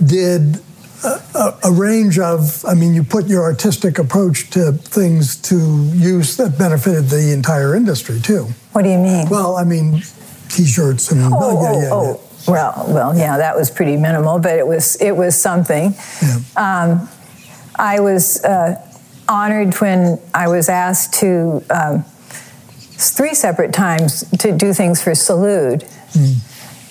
did a, a, range of, I mean, you put your artistic approach to things to use that benefited the entire industry too. What do you mean? Well, I mean, t-shirts and oh, oh, yeah, yeah, oh. Yeah. Well, well, yeah, that was pretty minimal, but it was it was something. Um, I was uh, honored when I was asked to um, three separate times to do things for Salud. Mm.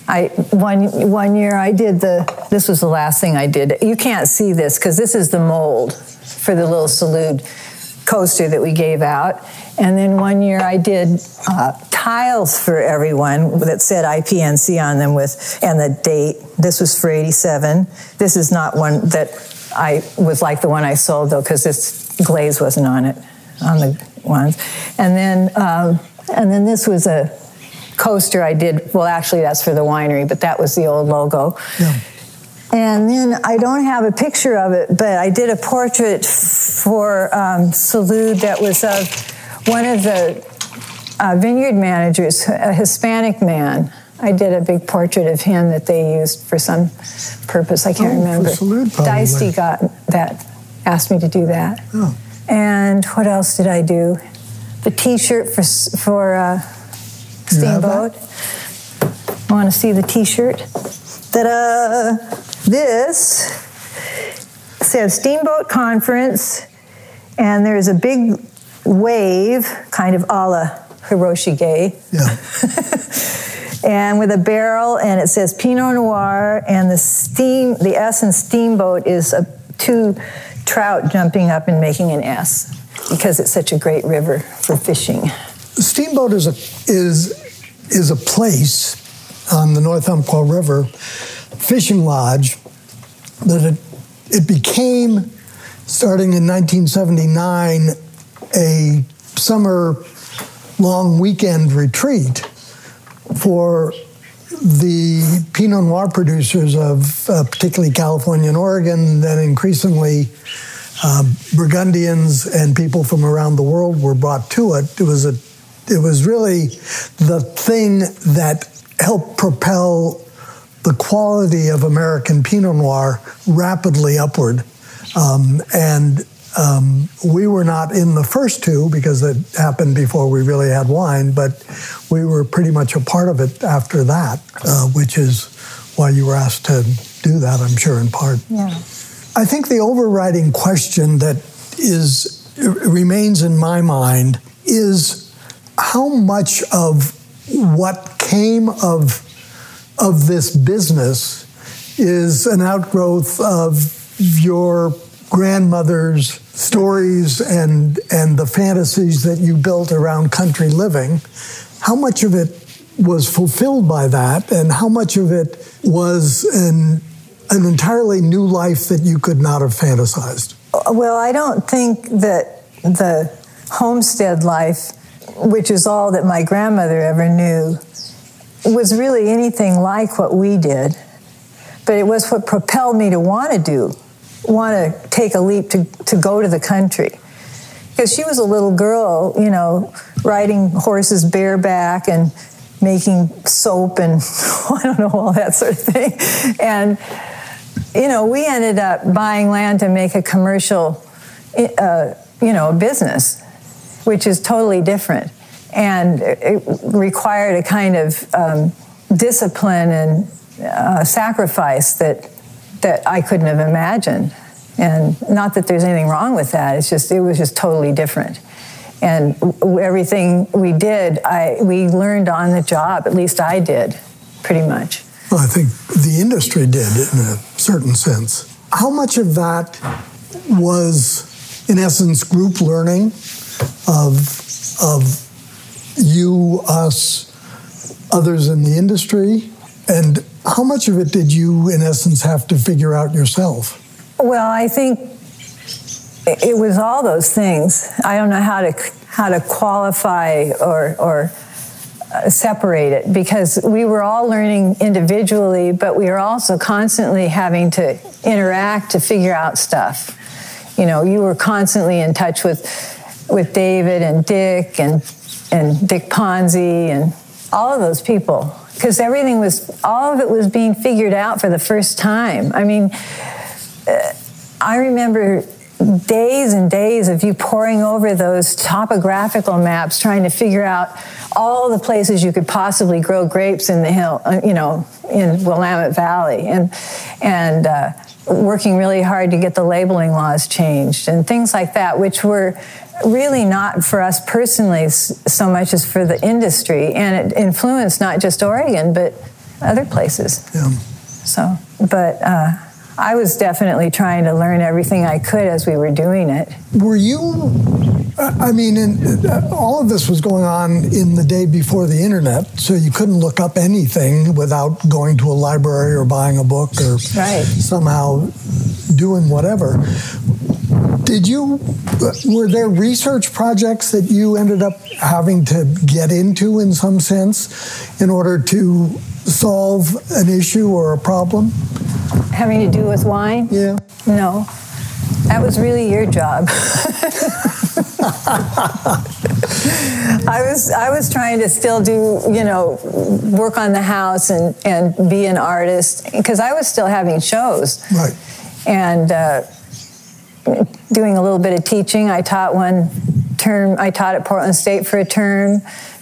I one one year I did the this was the last thing I did. You can't see this because this is the mold for the little Salud coaster that we gave out. And then one year I did uh, tiles for everyone that said IPNC on them with and the date. This was for 87. This is not one that I was like the one I sold though because this glaze wasn't on it on the ones. And then um, and then this was a coaster I did, well, actually, that's for the winery, but that was the old logo. Yeah. And then I don't have a picture of it, but I did a portrait for um, Salud that was of one of the uh, vineyard managers, a Hispanic man. I did a big portrait of him that they used for some purpose. I can't oh, remember. Salud, Dicey got that, asked me to do that. Oh. And what else did I do? The T-shirt for for uh, Steamboat. Want to see the T-shirt? Ta-da! This says Steamboat Conference, and there's a big wave, kind of a la Hiroshige. Yeah. and with a barrel, and it says Pinot Noir, and the steam, the S in Steamboat is a, two trout jumping up and making an S because it's such a great river for fishing. Steamboat is a is is a place on the North Umpqua River, fishing lodge that it it became starting in 1979 a summer long weekend retreat for the Pinot Noir producers of uh, particularly California and Oregon, then increasingly uh, Burgundians and people from around the world were brought to it. It was a, it was really the thing that helped propel the quality of American Pinot Noir rapidly upward. Um, and um, we were not in the first two because it happened before we really had wine, but we were pretty much a part of it after that, uh, which is why you were asked to do that, I'm sure, in part. Yeah. I think the overriding question that is remains in my mind is how much of what came of of this business is an outgrowth of your grandmother's stories and and the fantasies that you built around country living how much of it was fulfilled by that and how much of it was an an entirely new life that you could not have fantasized Well, I don't think that the homestead life, which is all that my grandmother ever knew, was really anything like what we did. But it was what propelled me to want to do, want to take a leap to, to go to the country. Because she was a little girl, you know, riding horses bareback and making soap and I don't know, all that sort of thing. And you know, we ended up buying land to make a commercial, uh, you know, business, which is totally different. And it required a kind of um, discipline and uh, sacrifice that, that I couldn't have imagined. And not that there's anything wrong with that, it's just, it was just totally different. And everything we did, I, we learned on the job, at least I did, pretty much. Well, I think the industry did in a certain sense. How much of that was, in essence, group learning of, of you, us, others in the industry? And how much of it did you, in essence, have to figure out yourself? Well, I think it was all those things. I don't know how to how to qualify or or uh, separate it because we were all learning individually, but we were also constantly having to interact to figure out stuff. You know, you were constantly in touch with with David and Dick and and Dick Ponzi and all of those people because everything was all of it was being figured out for the first time. I mean, uh, I remember days and days of you poring over those topographical maps trying to figure out all the places you could possibly grow grapes in the hill, uh, you know, in Willamette Valley, and and uh, working really hard to get the labeling laws changed and things like that, which were really not for us personally so much as for the industry, and it influenced not just Oregon but other places. Yeah. So, but. Uh, I was definitely trying to learn everything I could as we were doing it. Were you? I mean, in, uh, all of this was going on in the day before the internet, so you couldn't look up anything without going to a library or buying a book or right. somehow doing whatever. Did you? Were there research projects that you ended up having to get into in some sense in order to solve an issue or a problem? Having to do with wine? Yeah. No. That was really your job. I was I was trying to still do you know work on the house and and be an artist because I was still having shows right and uh, doing a little bit of teaching. I taught one term. I taught at Portland State for a term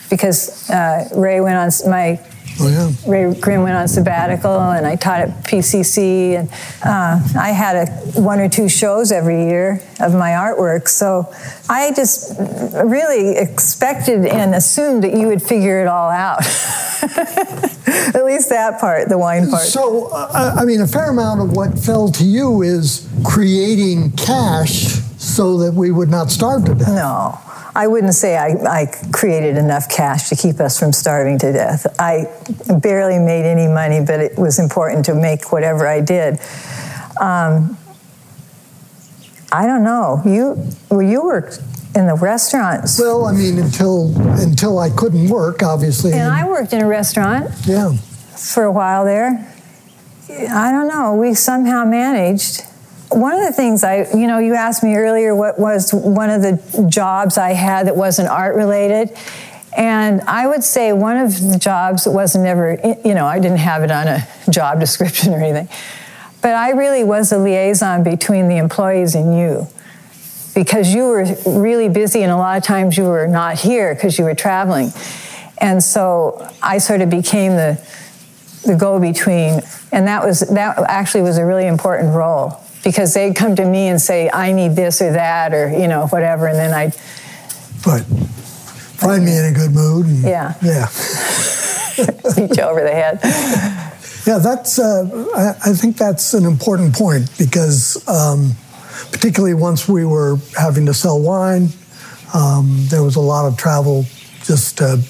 because uh, Ray went on my Oh, yeah. Ray Grimm went on sabbatical, and I taught at PCC, and uh, I had a, one or two shows every year of my artwork. So I just really expected and assumed that you would figure it all out. at least that part, the wine part. So, uh, I mean, a fair amount of what fell to you is creating cash so that we would not starve to death. No. I wouldn't say I, I, created enough cash to keep us from starving to death. I barely made any money, but it was important to make whatever I did. Um, I don't know. You well, you worked in the restaurants. Well, I mean, until until I couldn't work, obviously. And I worked in a restaurant. Yeah. For a while there. I don't know. We somehow managed one of the things I, you know, you asked me earlier what was one of the jobs I had that wasn't art related. And I would say one of the jobs that wasn't ever, you know, I didn't have it on a job description or anything, but I really was a liaison between the employees and you because you were really busy and a lot of times you were not here because you were traveling. And so I sort of became the, the go between. And that was, that actually was a really important role because they'd come to me and say, I need this or that or, you know, whatever. And then I'd. But find me in a good mood. And, yeah. Yeah. Beat you over the head. Yeah, that's, uh, I, I, think that's an important point because, um, particularly once we were having to sell wine, um, there was a lot of travel just to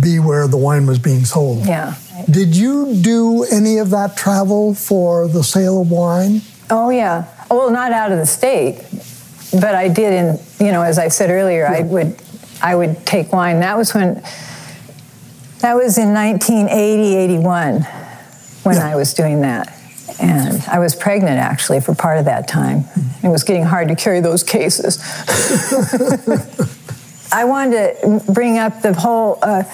be where the wine was being sold. Yeah. Did you do any of that travel for the sale of wine? Oh, yeah. Well, not out of the state, but I did in, you know, as I said earlier, yeah. I would I would take wine. That was when that was in 1980, 81 when yeah. I was doing that. And I was pregnant actually for part of that time. It was getting hard to carry those cases. I wanted to bring up the whole uh,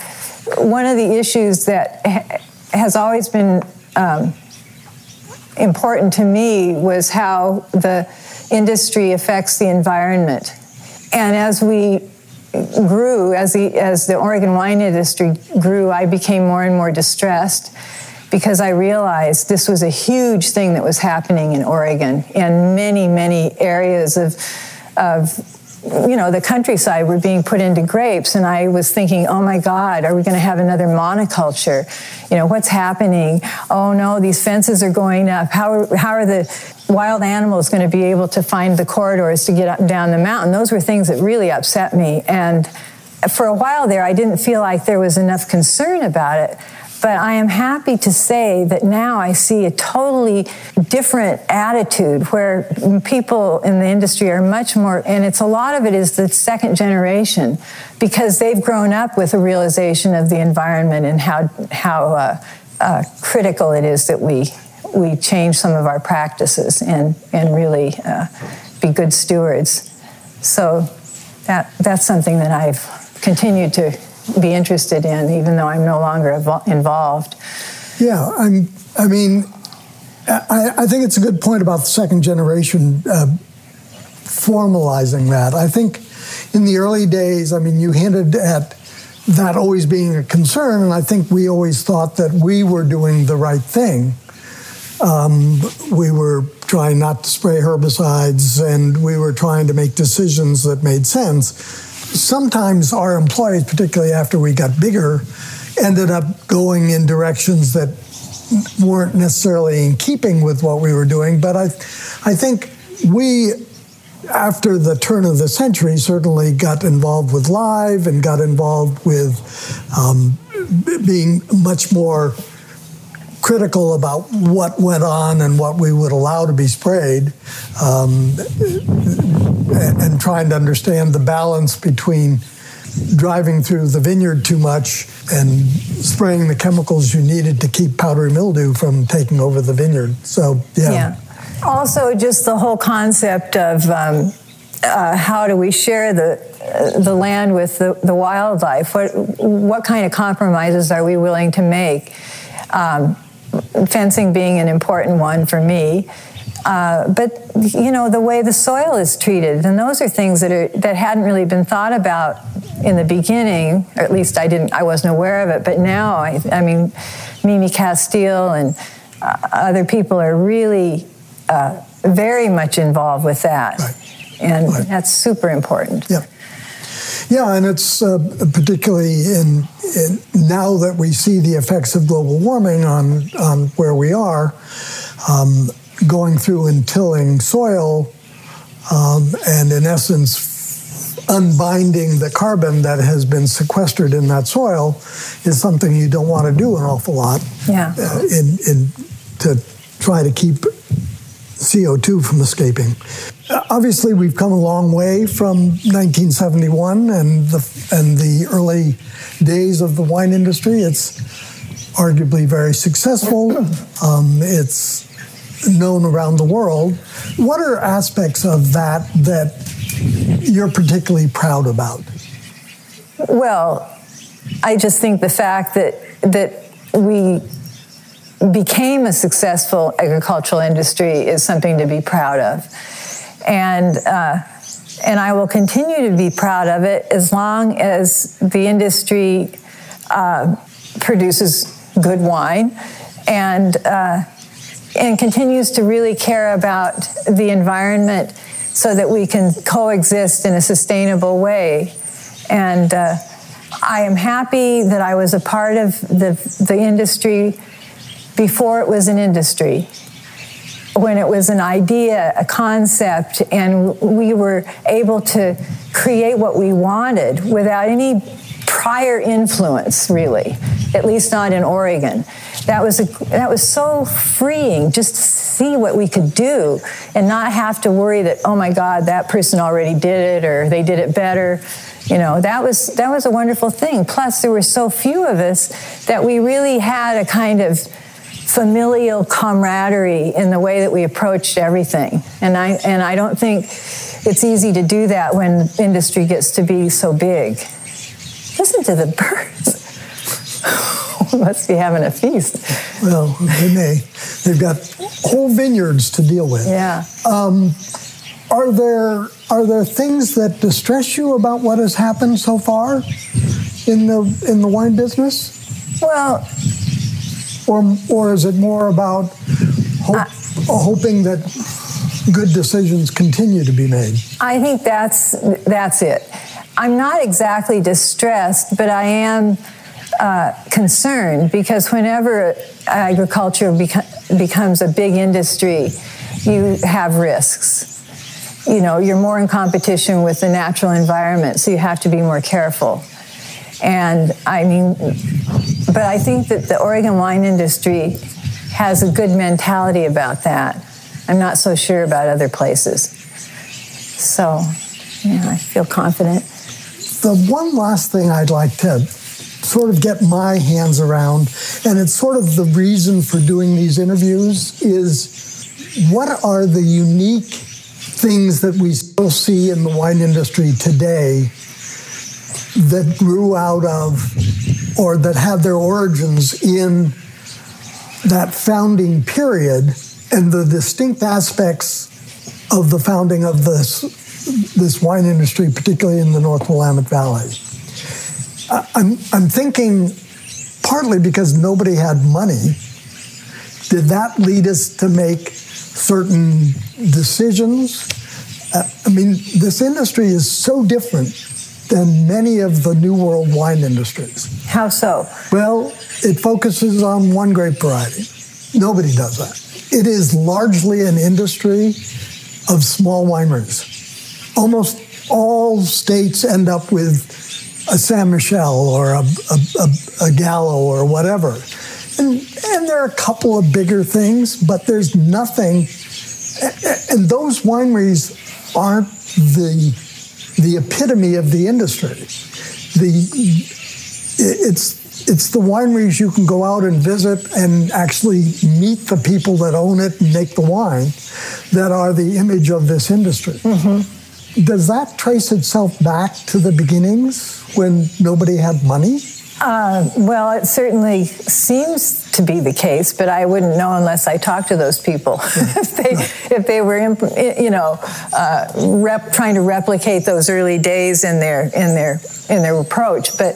one of the issues that ha- has always been um, important to me was how the industry affects the environment. And as we grew, as the, as the Oregon wine industry grew, I became more and more distressed because I realized this was a huge thing that was happening in Oregon and many, many areas of, of you know, the countryside were being put into grapes. And I was thinking, oh my God, are we going to have another monoculture? You know, what's happening? Oh no, these fences are going up. How are, how are the wild animals going to be able to find the corridors to get up down the mountain? Those were things that really upset me. And for a while there, I didn't feel like there was enough concern about it. But I am happy to say that now I see a totally different attitude where people in the industry are much more, and it's a lot of it is the second generation because they've grown up with a realization of the environment and how, how uh, uh, critical it is that we, we change some of our practices and, and really uh, be good stewards. So that, that's something that I've continued to be interested in, even though I'm no longer involved. Yeah, I'm. I mean, I, I think it's a good point about the second generation uh, formalizing that. I think in the early days, I mean, you hinted at that always being a concern, and I think we always thought that we were doing the right thing. Um, we were trying not to spray herbicides, and we were trying to make decisions that made sense sometimes our employees, particularly after we got bigger, ended up going in directions that weren't necessarily in keeping with what we were doing. But I, I think we, after the turn of the century, certainly got involved with LIVE and got involved with um, being much more critical about what went on and what we would allow to be sprayed. Um, and trying to understand the balance between driving through the vineyard too much and spraying the chemicals you needed to keep powdery mildew from taking over the vineyard. So, yeah. yeah. Also, just the whole concept of um, uh, how do we share the uh, the land with the, the wildlife? What what kind of compromises are we willing to make? Um, fencing being an important one for me. Uh, but you know the way the soil is treated, and those are things that are that hadn't really been thought about in the beginning, or at least I didn't, I wasn't aware of it. But now, I, I mean, Mimi Casteel and uh, other people are really uh, very much involved with that, Right. and Right. that's super important. Yeah. Yeah, and it's uh, particularly in, in now that we see the effects of global warming on on where we are, um, going through and tilling soil, um, and in essence unbinding the carbon that has been sequestered in that soil is something you don't want to do an awful lot. Yeah. Uh, in, in to try to keep CO2 from escaping. Uh, Obviously, we've come a long way from 1971 and the and the early days of the wine industry. It's arguably very successful. Um, it's known around the world. What are aspects of that that you're particularly proud about? Well, I just think the fact that that we became a successful agricultural industry is something to be proud of, and uh, and I will continue to be proud of it as long as the industry uh, produces good wine and uh, and continues to really care about the environment so that we can coexist in a sustainable way. And uh, I am happy that I was a part of the, the industry before it was an industry, when it was an idea, a concept, and we were able to create what we wanted without any prior influence, really, at least not in Oregon. That was, a, that was so freeing just to see what we could do and not have to worry that, oh my God, that person already did it or they did it better. You know, that was, that was a wonderful thing. Plus, there were so few of us that we really had a kind of familial camaraderie in the way that we approached everything. And I, and I don't think it's easy to do that when industry gets to be so big. Listen to the birds. Must be having a feast. Well, they may. They've got whole vineyards to deal with. Yeah. Um, are there are there things that distress you about what has happened so far in the in the wine business, Well, or or is it more about hope, hoping that good decisions continue to be made? I think that's that's it. I'm not exactly distressed, but I am uh, concerned because whenever agriculture beco- becomes a big industry, you have risks. You know, you're more in competition with the natural environment, so you have to be more careful. And I mean, but I think that the Oregon wine industry has a good mentality about that. I'm not so sure about other places. So, yeah, I feel confident. The one last thing I'd like to sort of get my hands around, and it's sort of the reason for doing these interviews, is what are the unique things that we still see in the wine industry today that grew out of or that had their origins in that founding period and the distinct aspects of the founding of this this wine industry, particularly in the North Willamette Valley. I'm I'm thinking partly because nobody had money. Did that lead us to make certain decisions? Uh, I mean, this industry is so different than many of the New World wine industries. How so? Well, it focuses on one grape variety. Nobody does that. It is largely an industry of small wineries. Almost all states end up with a Ste. Michelle or a, a, a, a Gallo or whatever. And, and there are a couple of bigger things, but there's nothing. And those wineries aren't the, the epitome of the industry. The, it's it's the wineries you can go out and visit and actually meet the people that own it and make the wine that are the image of this industry. Mm-hmm. Does that trace itself back to the beginnings when nobody had money? Uh, well, it certainly seems to be the case, but I wouldn't know unless I talked to those people. if they if they were, you know, uh, rep, trying to replicate those early days in their in their in their approach. But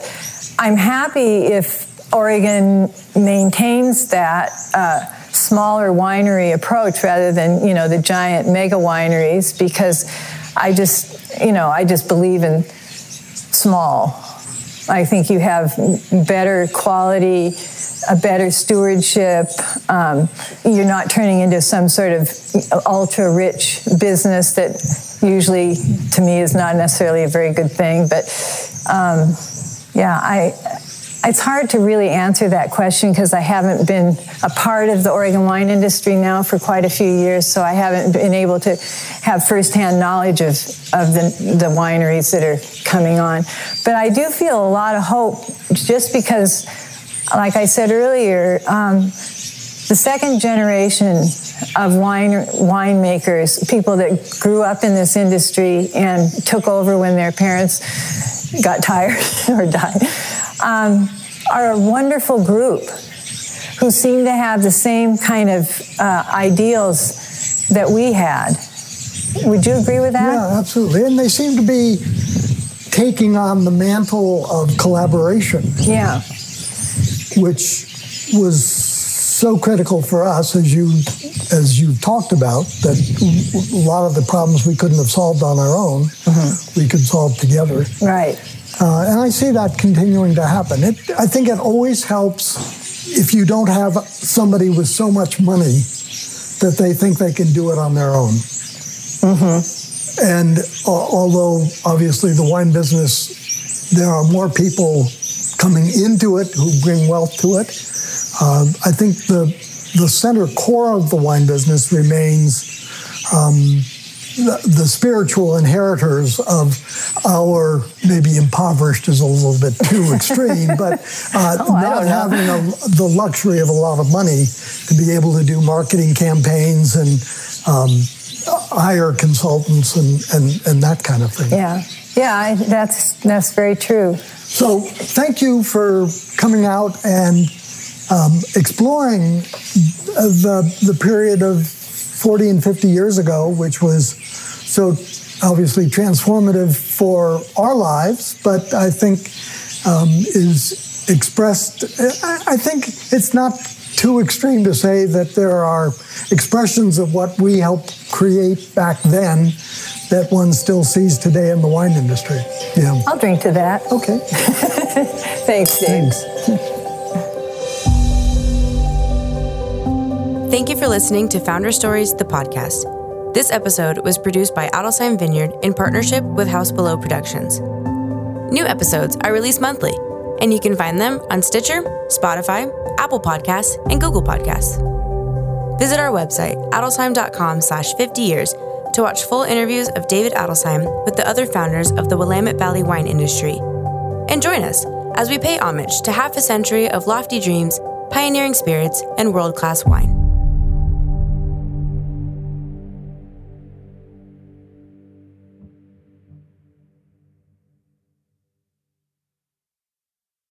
I'm happy if Oregon maintains that. Uh, smaller winery approach rather than you know the giant mega wineries because I just you know I just believe in small I think you have better quality, a better stewardship. Um, you're not turning into some sort of ultra rich business that usually, to me, is not necessarily a very good thing. But um, yeah, I it's hard to really answer that question because I haven't been a part of the Oregon wine industry now for quite a few years, so I haven't been able to have firsthand knowledge of, of the, the wineries that are coming on. But I do feel a lot of hope just because, like I said earlier, um, the second generation of wine winemakers, people that grew up in this industry and took over when their parents got tired or died um, are a wonderful group who seem to have the same kind of uh, ideals that we had. Would you agree with that? Yeah, absolutely. And they seem to be taking on the mantle of collaboration. Yeah. Which was so critical for us, as you as you talked about, that a lot of the problems we couldn't have solved on our own, mm-hmm. we could solve together. Right. Uh, and I see that continuing to happen. It, I think it always helps if you don't have somebody with so much money that they think they can do it on their own. Mm-hmm. And uh, although obviously the wine business, there are more people coming into it who bring wealth to it. Uh, I think the the center core of the wine business remains um, the, the, spiritual inheritors of our maybe impoverished is a little bit too extreme, but uh, oh, not having a, the luxury of a lot of money to be able to do marketing campaigns and um, hire consultants and, and, and that kind of thing. Yeah, yeah, I, that's that's very true. So thank you for coming out and um, exploring the the period of 40 and 50 years ago, which was so obviously transformative for our lives, but I think um, is expressed. I think it's not too extreme to say that there are expressions of what we helped create back then that one still sees today in the wine industry. Yeah. I'll drink to that. Okay. Thanks, Dave. Thanks. Thank you for listening to Founder Stories, the podcast. This episode was produced by Adelsheim Vineyard in partnership with House Below Productions. New episodes are released monthly, and you can find them on Stitcher, Spotify, Apple Podcasts, and Google Podcasts. Visit our website, adelsheim.com slash 50 years to watch full interviews of David Adelsheim with the other founders of the Willamette Valley wine industry. And join us as we pay homage to half a century of lofty dreams, pioneering spirits, and world-class wine.